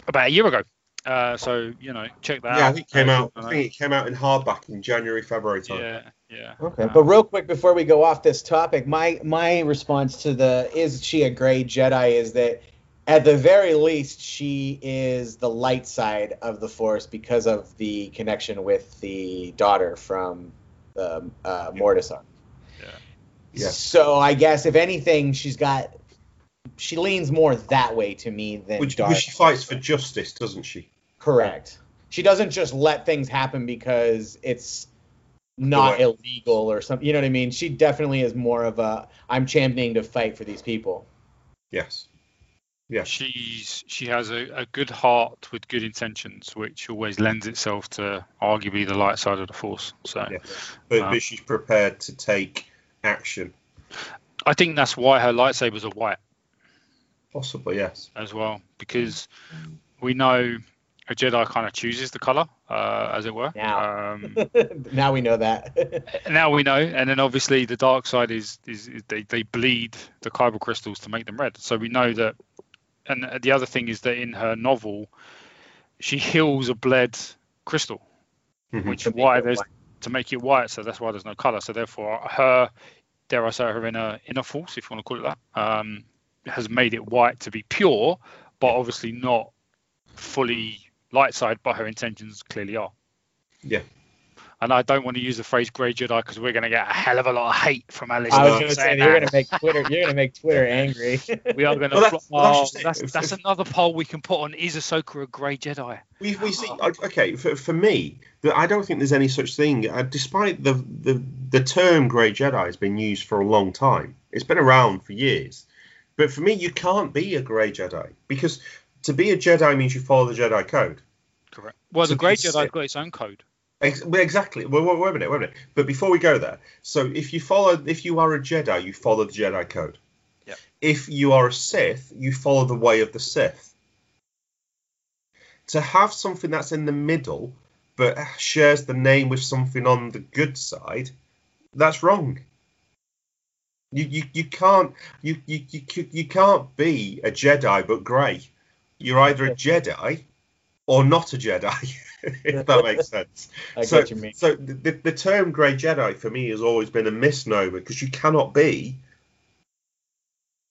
[SPEAKER 1] About a year ago. Uh, so you know, check that out.
[SPEAKER 2] Yeah, I think it came
[SPEAKER 1] Uh,
[SPEAKER 2] out.
[SPEAKER 1] uh,
[SPEAKER 2] I think it came out in hardback in January, February time.
[SPEAKER 1] Yeah, yeah.
[SPEAKER 3] Okay,
[SPEAKER 1] Uh,
[SPEAKER 3] but real quick before we go off this topic, my my response to the is she a gray Jedi is that at the very least she is the light side of the Force because of the connection with the daughter from um, uh, Mortisar.
[SPEAKER 1] Yeah.
[SPEAKER 2] Yeah.
[SPEAKER 3] So I guess if anything, she's got she leans more that way to me than
[SPEAKER 2] Which, which she fights for justice, doesn't she?
[SPEAKER 3] Correct. She doesn't just let things happen because it's not
[SPEAKER 2] Correct.
[SPEAKER 3] illegal or something. You know what I mean? She definitely is more of a I'm championing to fight for these people.
[SPEAKER 2] Yes. Yeah.
[SPEAKER 1] She's she has a, a good heart with good intentions, which always lends itself to arguably the light side of the force. So
[SPEAKER 2] Yeah. But,
[SPEAKER 1] Wow.
[SPEAKER 2] but she's prepared to take action.
[SPEAKER 1] I think that's why her lightsabers are white
[SPEAKER 2] Possibly, yes.
[SPEAKER 1] as well, because we know a Jedi kind of chooses the color, uh, as it were.
[SPEAKER 3] Now.
[SPEAKER 1] Um, [laughs]
[SPEAKER 3] now we know that. [laughs]
[SPEAKER 1] now we know, and then obviously the dark side is is, is they, they bleed the kyber crystals to make them red. So we know that, and the other thing is that in her novel, she heals a bled crystal,
[SPEAKER 2] Mhm.
[SPEAKER 1] which why there's
[SPEAKER 3] white.
[SPEAKER 1] to make it white. So that's why there's no color. So therefore, her, dare I say, her inner inner force, if you want to call it that, um, has made it white to be pure, but obviously not fully light side. But her intentions clearly are.
[SPEAKER 2] Yeah.
[SPEAKER 1] And I don't want to use the phrase grey Jedi because we're going to get a hell of a lot of hate from our
[SPEAKER 3] I was going to say you're going to make Twitter you're going to make Twitter [laughs] angry.
[SPEAKER 1] We are going to.
[SPEAKER 2] Well, that's- well, that's just it.
[SPEAKER 1] that's, that's another poll we can put on: Is Ahsoka a grey Jedi?
[SPEAKER 2] We, we see okay for, for me I don't think there's any such thing uh, despite the, the the term grey Jedi has been used for a long time it's been around for years but for me you can't be a grey Jedi because to be a Jedi means you follow the Jedi code
[SPEAKER 1] Correct. Well,
[SPEAKER 2] So
[SPEAKER 1] the grey Jedi's got its own code.
[SPEAKER 2] Exactly well, wait, wait a minute wait a minute but before we go there so if you follow if you are a Jedi you follow the Jedi code
[SPEAKER 1] Yep.
[SPEAKER 2] if you are a Sith you follow the way of the Sith to have something that's in the middle but shares the name with something on the good side, that's wrong. You you, you can't you, you you you can't be a Jedi but grey. You're either a Jedi or not a Jedi, [laughs] [laughs] if that makes sense. [laughs]
[SPEAKER 3] I
[SPEAKER 2] so
[SPEAKER 3] get you mean.
[SPEAKER 2] so the, the term grey Jedi for me has always been a misnomer because you cannot be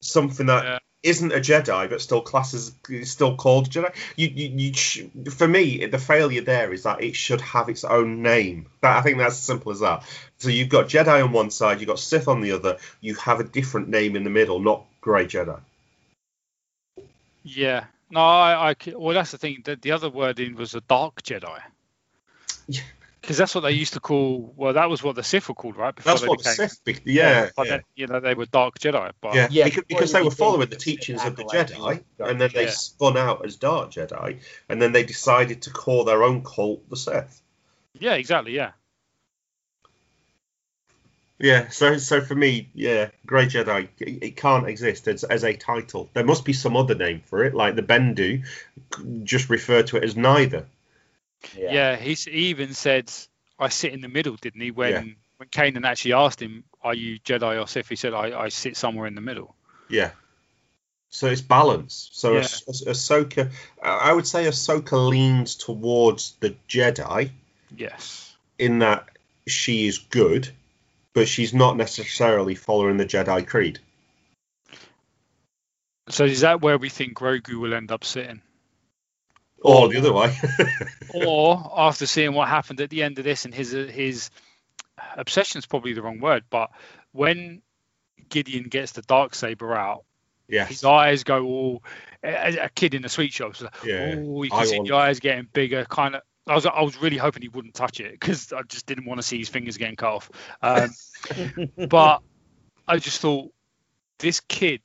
[SPEAKER 2] something that
[SPEAKER 1] Yeah.
[SPEAKER 2] not a Jedi but still classes is still called Jedi. You, you, you sh- for me the failure there is that it should have its own name. That I think that's as simple as that. So you've got Jedi on one side, you've got Sith on the other. You have a different name in the middle, not Grey Jedi.
[SPEAKER 1] Yeah. No, I, I c- well, that's the thing. The, the other wording was a dark Jedi.
[SPEAKER 2] Yeah.
[SPEAKER 1] Because that's what they used to call. Well, that was what the Sith were called, right? Before
[SPEAKER 2] That's
[SPEAKER 1] they
[SPEAKER 2] what the Sith. Be- yeah,
[SPEAKER 1] But
[SPEAKER 2] yeah.
[SPEAKER 1] then, you know, they were dark Jedi. But
[SPEAKER 2] Yeah,
[SPEAKER 3] Yeah,
[SPEAKER 2] because, because they were following the
[SPEAKER 3] the
[SPEAKER 2] teachings of the Jedi, and then they
[SPEAKER 1] Yeah.
[SPEAKER 2] spun out as Dark Jedi, and then they decided to call their own cult the Sith.
[SPEAKER 1] yeah, exactly. Yeah.
[SPEAKER 2] Yeah, so so for me, yeah, Grey Jedi, it, it can't exist as, as a title. There must be some other name for it, like the Bendu just refer to it as neither.
[SPEAKER 1] Yeah. He's, he even said, "I sit in the middle," didn't he? When
[SPEAKER 2] Yeah.
[SPEAKER 1] when Kanan actually asked him, "Are you Jedi or Sith?" He said, "I, I sit somewhere in the middle."
[SPEAKER 2] Yeah. So it's balance. So
[SPEAKER 1] Yeah.
[SPEAKER 2] Ah- Ahs- Ahsoka, I would say Ahsoka leans towards the Jedi
[SPEAKER 1] Yes.
[SPEAKER 2] in that she is good, but she's not necessarily following the Jedi creed.
[SPEAKER 1] So is that where we think Grogu will end up sitting?
[SPEAKER 2] Or the other way. [laughs]
[SPEAKER 1] or after seeing what happened at the end of this and his his obsession is probably the wrong word, but when Gideon gets the dark saber out,
[SPEAKER 2] yes.
[SPEAKER 1] his eyes go all. A, a kid in the sweet shop, so
[SPEAKER 2] Yeah.
[SPEAKER 1] oh, you can
[SPEAKER 2] I
[SPEAKER 1] see
[SPEAKER 2] want-
[SPEAKER 1] the eyes getting bigger. Kind of. I was I was really hoping he wouldn't touch it because I just didn't want to see his fingers getting cut off. Um, [laughs] but I just thought this kid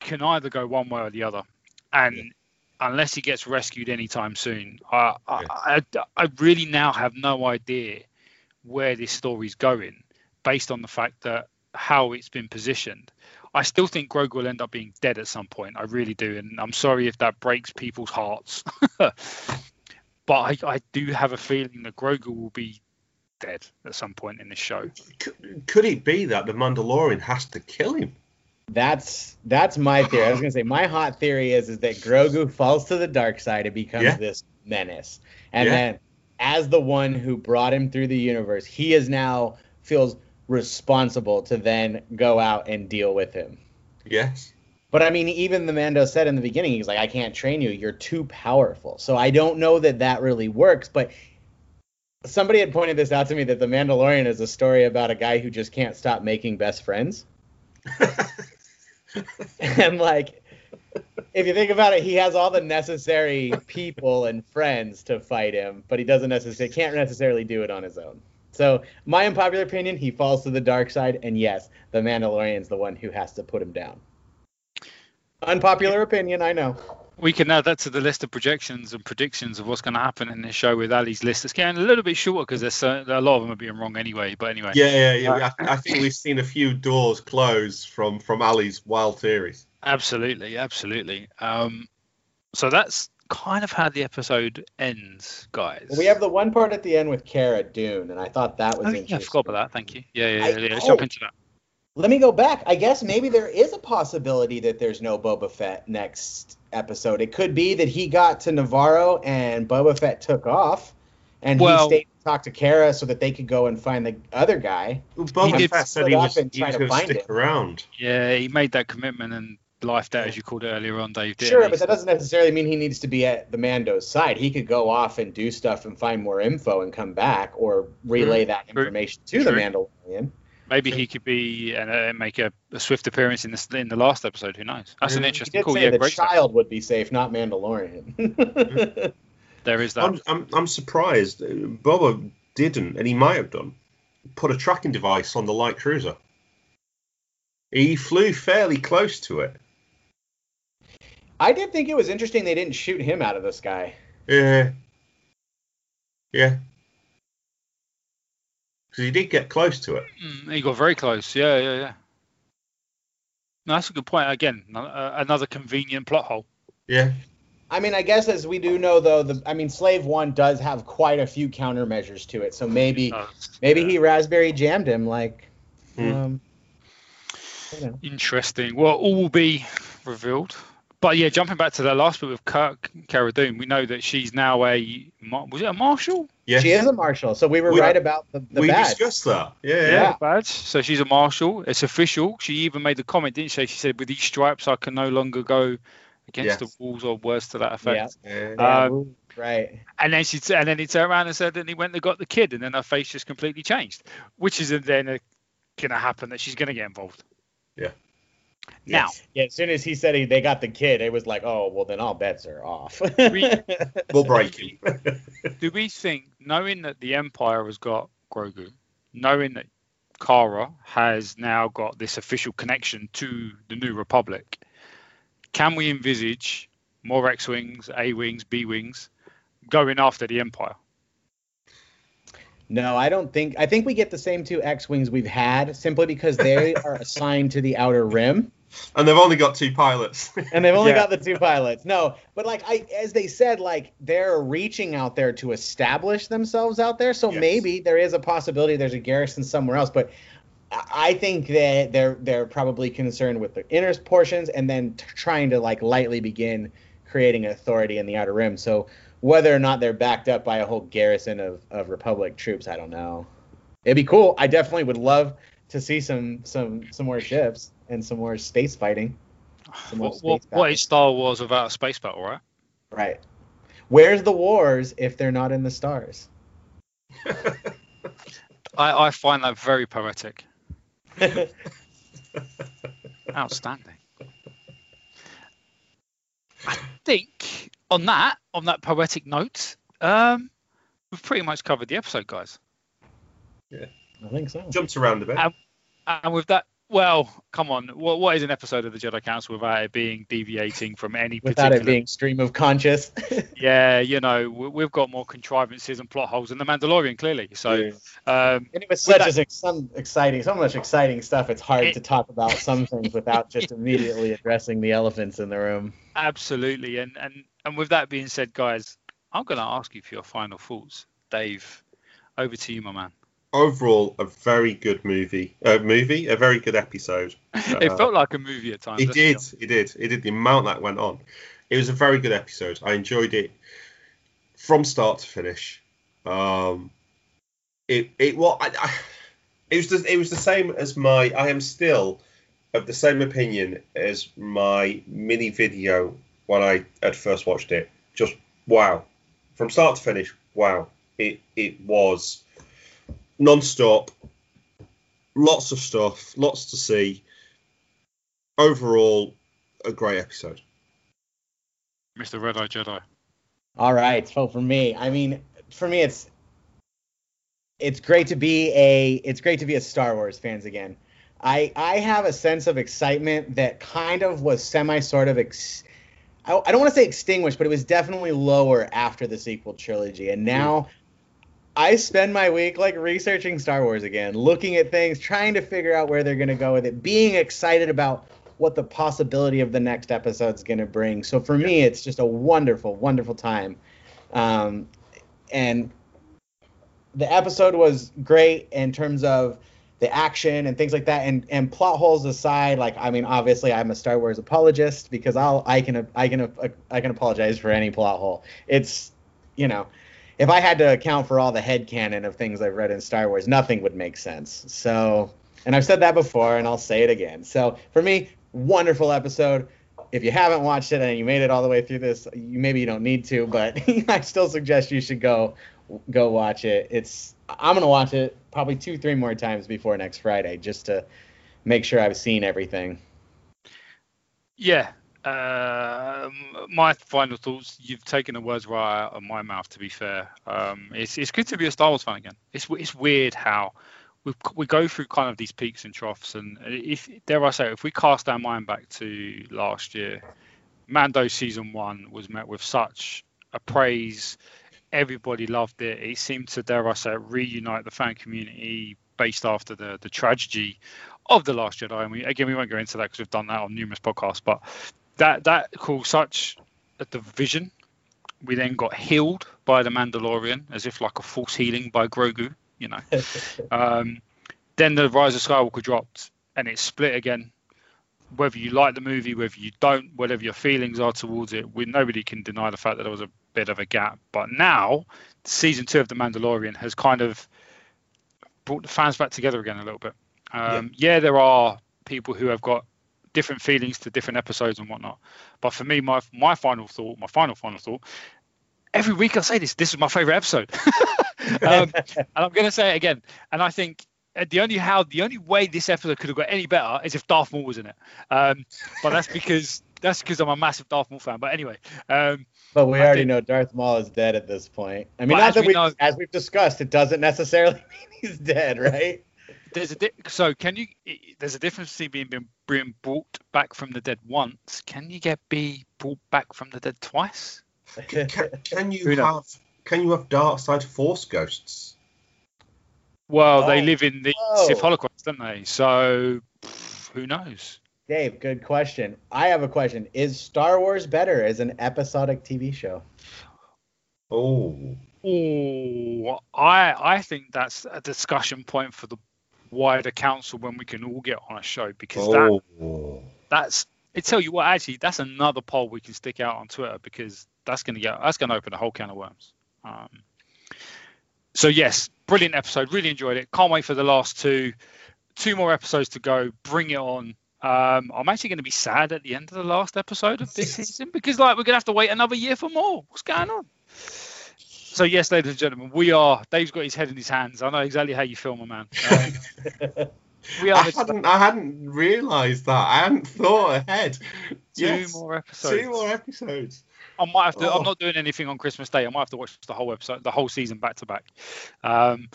[SPEAKER 1] can either go one way or the other, and.
[SPEAKER 2] Yeah.
[SPEAKER 1] Unless he gets rescued anytime soon, I, I, I, I really now have no idea where this story's going based on the fact that how it's been positioned. I still think Grogu will end up being dead at some point. I really do, and I'm sorry if that breaks people's hearts. [laughs] but I, I do have a feeling that Grogu will be dead at some point in the show.
[SPEAKER 2] Could, could it be that the Mandalorian has to kill him?
[SPEAKER 3] That's that's my theory. I was gonna say my hot theory is is that Grogu falls to the dark side and becomes
[SPEAKER 2] Yeah.
[SPEAKER 3] this menace, and
[SPEAKER 2] Yeah.
[SPEAKER 3] then as the one who brought him through the universe, he is now feels responsible to then go out and deal with him.
[SPEAKER 2] Yes.
[SPEAKER 3] But I mean, even the Mando said in the beginning, he's like, "I can't train you. You're too powerful." So I don't know that that really works. But somebody had pointed this out to me that the Mandalorian is a story about a guy who just can't stop making best friends. [laughs] and like, if you think about it, he has all the necessary people and friends to fight him, but he doesn't necessarily can't necessarily do it on his own. So, my unpopular opinion, he falls to the dark side, and yes, the Mandalorian's the one who has to put him down. Unpopular opinion, I know.
[SPEAKER 1] We can add that to the list of projections and predictions of what's going to happen in this show with Ali's list. It's getting a little bit shorter because there's so, a lot of them are being wrong anyway. But anyway,
[SPEAKER 2] Yeah, yeah, yeah. I, I think we've seen a few doors close from from Ali's wild theories.
[SPEAKER 1] Absolutely, absolutely. Um, so that's kind of how the episode ends, guys.
[SPEAKER 3] We have the one part at the end with Cara Dune, and I thought that was
[SPEAKER 1] Oh, yeah, I
[SPEAKER 3] interesting.
[SPEAKER 1] forgot about that. Thank you. Yeah, yeah,
[SPEAKER 3] I-
[SPEAKER 1] yeah. yeah. Let's
[SPEAKER 3] oh.
[SPEAKER 1] jump into that.
[SPEAKER 3] Let me go back. I guess maybe there is a possibility that there's no Boba Fett next episode. It could be that he got to Nevarro and Boba Fett took off, and
[SPEAKER 1] Well-
[SPEAKER 3] he stayed to talk to Cara so that they could go and find the other guy.
[SPEAKER 2] Well, Boba
[SPEAKER 1] did
[SPEAKER 2] Fett said he
[SPEAKER 3] up
[SPEAKER 2] was,
[SPEAKER 3] and
[SPEAKER 2] he
[SPEAKER 3] try
[SPEAKER 2] was
[SPEAKER 3] to
[SPEAKER 2] going to
[SPEAKER 3] find
[SPEAKER 2] stick
[SPEAKER 3] it.
[SPEAKER 2] around.
[SPEAKER 1] Yeah, he made that commitment and lifed out, as you called it earlier on, Dave. didn't
[SPEAKER 3] Sure,
[SPEAKER 1] he?
[SPEAKER 3] but that doesn't necessarily mean he needs to be at the Mando's side. He could go off and do stuff and find more info and come back, or relay that
[SPEAKER 1] True.
[SPEAKER 3] information to the Mandalorian.
[SPEAKER 1] Maybe he could be and uh, make a, a swift appearance in the in the last episode. Who knows? That's an
[SPEAKER 2] Yeah.
[SPEAKER 3] He
[SPEAKER 1] interesting
[SPEAKER 3] did
[SPEAKER 1] call.
[SPEAKER 3] say
[SPEAKER 1] Yeah,
[SPEAKER 3] the
[SPEAKER 1] great. stuff.
[SPEAKER 3] child would be safe, not Mandalorian. [laughs]
[SPEAKER 1] There is that.
[SPEAKER 2] I'm, I'm, I'm surprised uh, Boba didn't, and he might have done, put a tracking device on the light cruiser. He flew fairly close to it.
[SPEAKER 3] I did think it was interesting they didn't shoot him out of the sky.
[SPEAKER 2] Yeah. Yeah. Because he did get close to it.
[SPEAKER 1] Mm, he got very close. Yeah, yeah, yeah. No, that's a good point. Again, uh, another convenient plot hole.
[SPEAKER 2] Yeah.
[SPEAKER 3] I mean, I guess as we do know, though, the I mean, Slave One does have quite a few countermeasures to it. So maybe
[SPEAKER 1] Uh,
[SPEAKER 3] maybe
[SPEAKER 1] yeah.
[SPEAKER 3] he raspberry jammed him, like.
[SPEAKER 2] Hmm.
[SPEAKER 3] Um, you know.
[SPEAKER 1] Interesting. Well, all will be revealed. But yeah, jumping back to the last bit with Kirk, Cara Dune, we know that she's now a was it a marshal?
[SPEAKER 2] Yeah.
[SPEAKER 3] She is a marshal, so we were
[SPEAKER 2] We-
[SPEAKER 3] right about the, the
[SPEAKER 2] we
[SPEAKER 3] badge.
[SPEAKER 2] discussed that. Yeah.
[SPEAKER 3] Yeah.
[SPEAKER 2] Yeah.
[SPEAKER 1] badge. So she's a marshal. It's official. She even made the comment, didn't she? She said, "With these stripes, I can no longer go against
[SPEAKER 2] Yes.
[SPEAKER 1] the walls," or words to that effect.
[SPEAKER 2] Yeah.
[SPEAKER 3] Yeah,
[SPEAKER 1] Um,
[SPEAKER 3] right.
[SPEAKER 1] And then she and then he turned around and said, and he went and got the kid, and then her face just completely changed, which is then going to happen that she's going to get involved.
[SPEAKER 2] Yeah.
[SPEAKER 1] Now,
[SPEAKER 3] Yeah, as soon as he said he, they got the kid, it was like, oh, well, then all bets are off. [laughs]
[SPEAKER 1] We-
[SPEAKER 2] We'll break him.
[SPEAKER 1] do we think, knowing that the Empire has got Grogu, knowing that Cara has now got this official connection to the New Republic, can we envisage more X-wings, A-wings, B-wings going after the Empire?
[SPEAKER 3] No, I don't think. I think we get the same two X Wings we've had simply because they [laughs] are assigned to the Outer Rim.
[SPEAKER 2] and they've only got two pilots.
[SPEAKER 3] and they've only
[SPEAKER 1] Yeah.
[SPEAKER 3] got the two pilots. No, but like I, as they said, like they're reaching out there to establish themselves out there. So
[SPEAKER 2] Yes.
[SPEAKER 3] maybe there is a possibility there's a garrison somewhere else. But I I think that they're they're probably concerned with the inner portions and then t- trying to like lightly begin creating authority in the outer rim. So whether or not they're backed up by a whole garrison of, of Republic troops, I don't know. It'd be cool. I definitely would love to see some some some more ships and some more space fighting. Some
[SPEAKER 1] What, what,
[SPEAKER 3] space
[SPEAKER 1] what
[SPEAKER 3] battle.
[SPEAKER 1] is Star Wars without a space battle, right?
[SPEAKER 3] Right. Where's the wars if they're not in the stars? [laughs]
[SPEAKER 1] I, I find that very poetic. [laughs] Outstanding. I think on that, on that poetic note, um, we've pretty much covered the episode, guys.
[SPEAKER 3] Yeah, I think so.
[SPEAKER 2] Jumped around a bit.
[SPEAKER 1] Um, And with that Well, come on. What, what is an episode of the Jedi Council without it being deviating from any
[SPEAKER 3] without
[SPEAKER 1] particular?
[SPEAKER 3] it being stream of conscious. [laughs]
[SPEAKER 1] Yeah, you know, we- we've got more contrivances and plot holes than the Mandalorian, clearly. So, um,
[SPEAKER 3] And it was such
[SPEAKER 1] that-
[SPEAKER 3] some exciting, so much exciting stuff. It's hard
[SPEAKER 1] It-
[SPEAKER 3] to talk about some things without just [laughs] immediately addressing the elephants in the room.
[SPEAKER 1] absolutely. And and and with that being said, guys, I'm going to ask you for your final thoughts, Dave. Over to you, my man.
[SPEAKER 2] Overall, a very good movie. A movie, a very good episode. [laughs]
[SPEAKER 1] it
[SPEAKER 2] Uh,
[SPEAKER 1] felt like a movie at times.
[SPEAKER 2] It did. It did. It did. The amount that went on. It was a very good episode. I enjoyed it from start to finish. Um, it it well, I, I, it was the, it was the same as my. I am still of the same opinion as my mini video when I had first watched it. Just wow, from start to finish. Wow, it it was non-stop. Lots of stuff, lots to see overall a great episode.
[SPEAKER 1] Mr. Red Eye Jedi.
[SPEAKER 3] All right. So for me, I mean, for me, it's it's great to be a it's great to be a Star Wars fans again. I I have a sense of excitement that kind of was semi sort of ex, I, I don't want to say extinguished, but it was definitely lower after the sequel trilogy. And now I spend my week like researching Star Wars again, looking at things, trying to figure out where they're going to go with it, being excited about what the possibility of the next episode is going to bring. So for me, it's just a wonderful, wonderful time. Um, and the episode was great in terms of the action and things like that. And and plot holes aside, like I mean, obviously I'm a Star Wars apologist because I'll I can I can I can apologize for any plot hole. It's you know. If I had to account for all the head headcanon of things I've read in Star Wars, nothing would make sense. So, and I've said that before and I'll say it again. So, for me, wonderful episode. If you haven't watched it and you made it all the way through this, you maybe you don't need to, but [laughs] I still suggest you should go go watch it. It's I'm gonna watch it probably two, three more times before next Friday just to make sure I've seen everything.
[SPEAKER 1] Yeah. Um, my final thoughts. You've taken the words right out of my mouth. To be fair, um, it's it's good to be a Star Wars fan again. It's it's weird how we we go through kind of these peaks and troughs, and if dare I say, if we cast our mind back to last year, Mando season one was met with such a praise. Everybody loved it. It seemed to, dare I say, reunite the fan community based after the the tragedy of the Last Jedi. And we again, we won't go into that because we've done that on numerous podcasts. But that that caused such a division. We then got healed by the Mandalorian, as if like a force healing by Grogu. You know. [laughs] um, then the Rise of Skywalker dropped, and it split again. Whether you like the movie, whether you don't, whatever your feelings are towards it, we nobody can deny the fact that there was a bit of a gap. But now, season two of the Mandalorian has kind of brought the fans back together again a little bit. Um, yeah. there are people who have got different feelings to different episodes and whatnot. But for me, my my final thought, my final final thought, every week I say this. This is my favorite episode, [laughs] um, and I'm going to say it again. And I think uh, the only how the only way this episode could have got any better is if Darth Maul was in it. Um, but that's because that's because I'm a massive Darth Maul fan. But anyway, um,
[SPEAKER 3] But we
[SPEAKER 1] I
[SPEAKER 3] already
[SPEAKER 1] think-
[SPEAKER 3] know Darth Maul is dead at this point. I mean, not
[SPEAKER 1] as
[SPEAKER 3] that
[SPEAKER 1] we
[SPEAKER 3] we,
[SPEAKER 1] know-
[SPEAKER 3] as we've discussed, it doesn't necessarily [laughs] mean he's dead, right?
[SPEAKER 1] There's a di- so can you? There's a difference between being being being brought back from the dead once. Can you get be brought back from the dead twice?
[SPEAKER 2] Can, can you [laughs] have can you have dark side force ghosts?
[SPEAKER 1] Well, they
[SPEAKER 3] Oh,
[SPEAKER 1] live in the
[SPEAKER 3] whoa.
[SPEAKER 1] Sith Holocron, don't they? So pff, who knows?
[SPEAKER 3] Dave, good question. I have a question. Is Star Wars better as an episodic TV show?
[SPEAKER 2] Oh,
[SPEAKER 1] Oh, I I think that's a discussion point for the wider council when we can all get on a show because that
[SPEAKER 2] oh.
[SPEAKER 1] that's I tell you what actually that's another poll we can stick out on Twitter because that's going to get that's going to open a whole can of worms. Um, so yes, brilliant episode. Really enjoyed it. Can't wait for the last two two more episodes to go. Bring it on. Um, I'm actually going to be sad at the end of the last episode of this [laughs] season because like we're going to have to wait another year for more. What's going on? So yes, ladies and gentlemen, we are. Dave's got his head in his hands. I know exactly how you feel, my man. [laughs] Um, we
[SPEAKER 2] I
[SPEAKER 1] are the
[SPEAKER 2] hadn't I hadn't realised that. I hadn't thought ahead.
[SPEAKER 1] two
[SPEAKER 2] Yes,
[SPEAKER 1] more episodes.
[SPEAKER 2] Two more episodes.
[SPEAKER 1] I might have to.
[SPEAKER 2] Oh.
[SPEAKER 1] I'm not doing anything on Christmas Day. I might have to watch the whole episode, the whole season back to back. Um,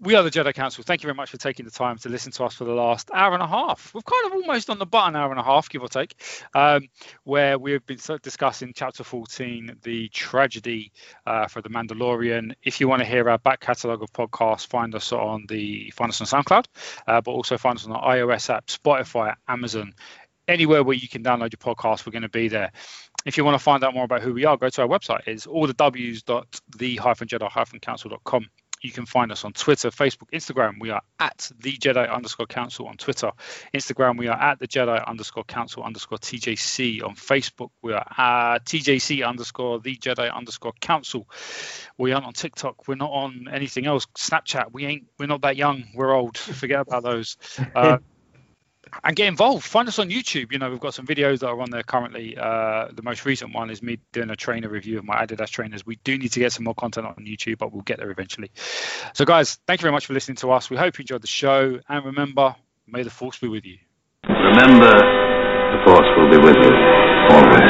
[SPEAKER 1] we are the Jedi Council. Thank you very much for taking the time to listen to us for the last hour and a half. We've kind of almost on the button hour and a half, give or take, um, where we've been discussing Chapter 14, the tragedy uh, for the Mandalorian. If you want to hear our back catalogue of podcasts, find us on the find us on SoundCloud, uh, but also find us on the iOS app, Spotify, Amazon, anywhere where you can download your podcast. We're going to be there if you want to find out more about who we are, go to our website. It's all the w's.the-jedi-council.com you can find us on Twitter, Facebook, Instagram. We are at the Jedi underscore Council on Twitter. Instagram, we are at the Jedi underscore Council underscore TJC. On Facebook, we are at TJC underscore the Jedi underscore Council. We aren't on TikTok. We're not on anything else. Snapchat. We ain't. We're not that young. We're old. Forget about those. [laughs] Uh, and get involved. Find us on YouTube. You know, we've got some videos that are on there currently. Uh, the most recent one is me doing a trainer review of my Adidas trainers. We do need to get some more content on YouTube, but we'll get there eventually. So, guys, thank you very much for listening to us. We hope you enjoyed the show. And remember, may the force be with you.
[SPEAKER 4] Remember, the force will be with you always.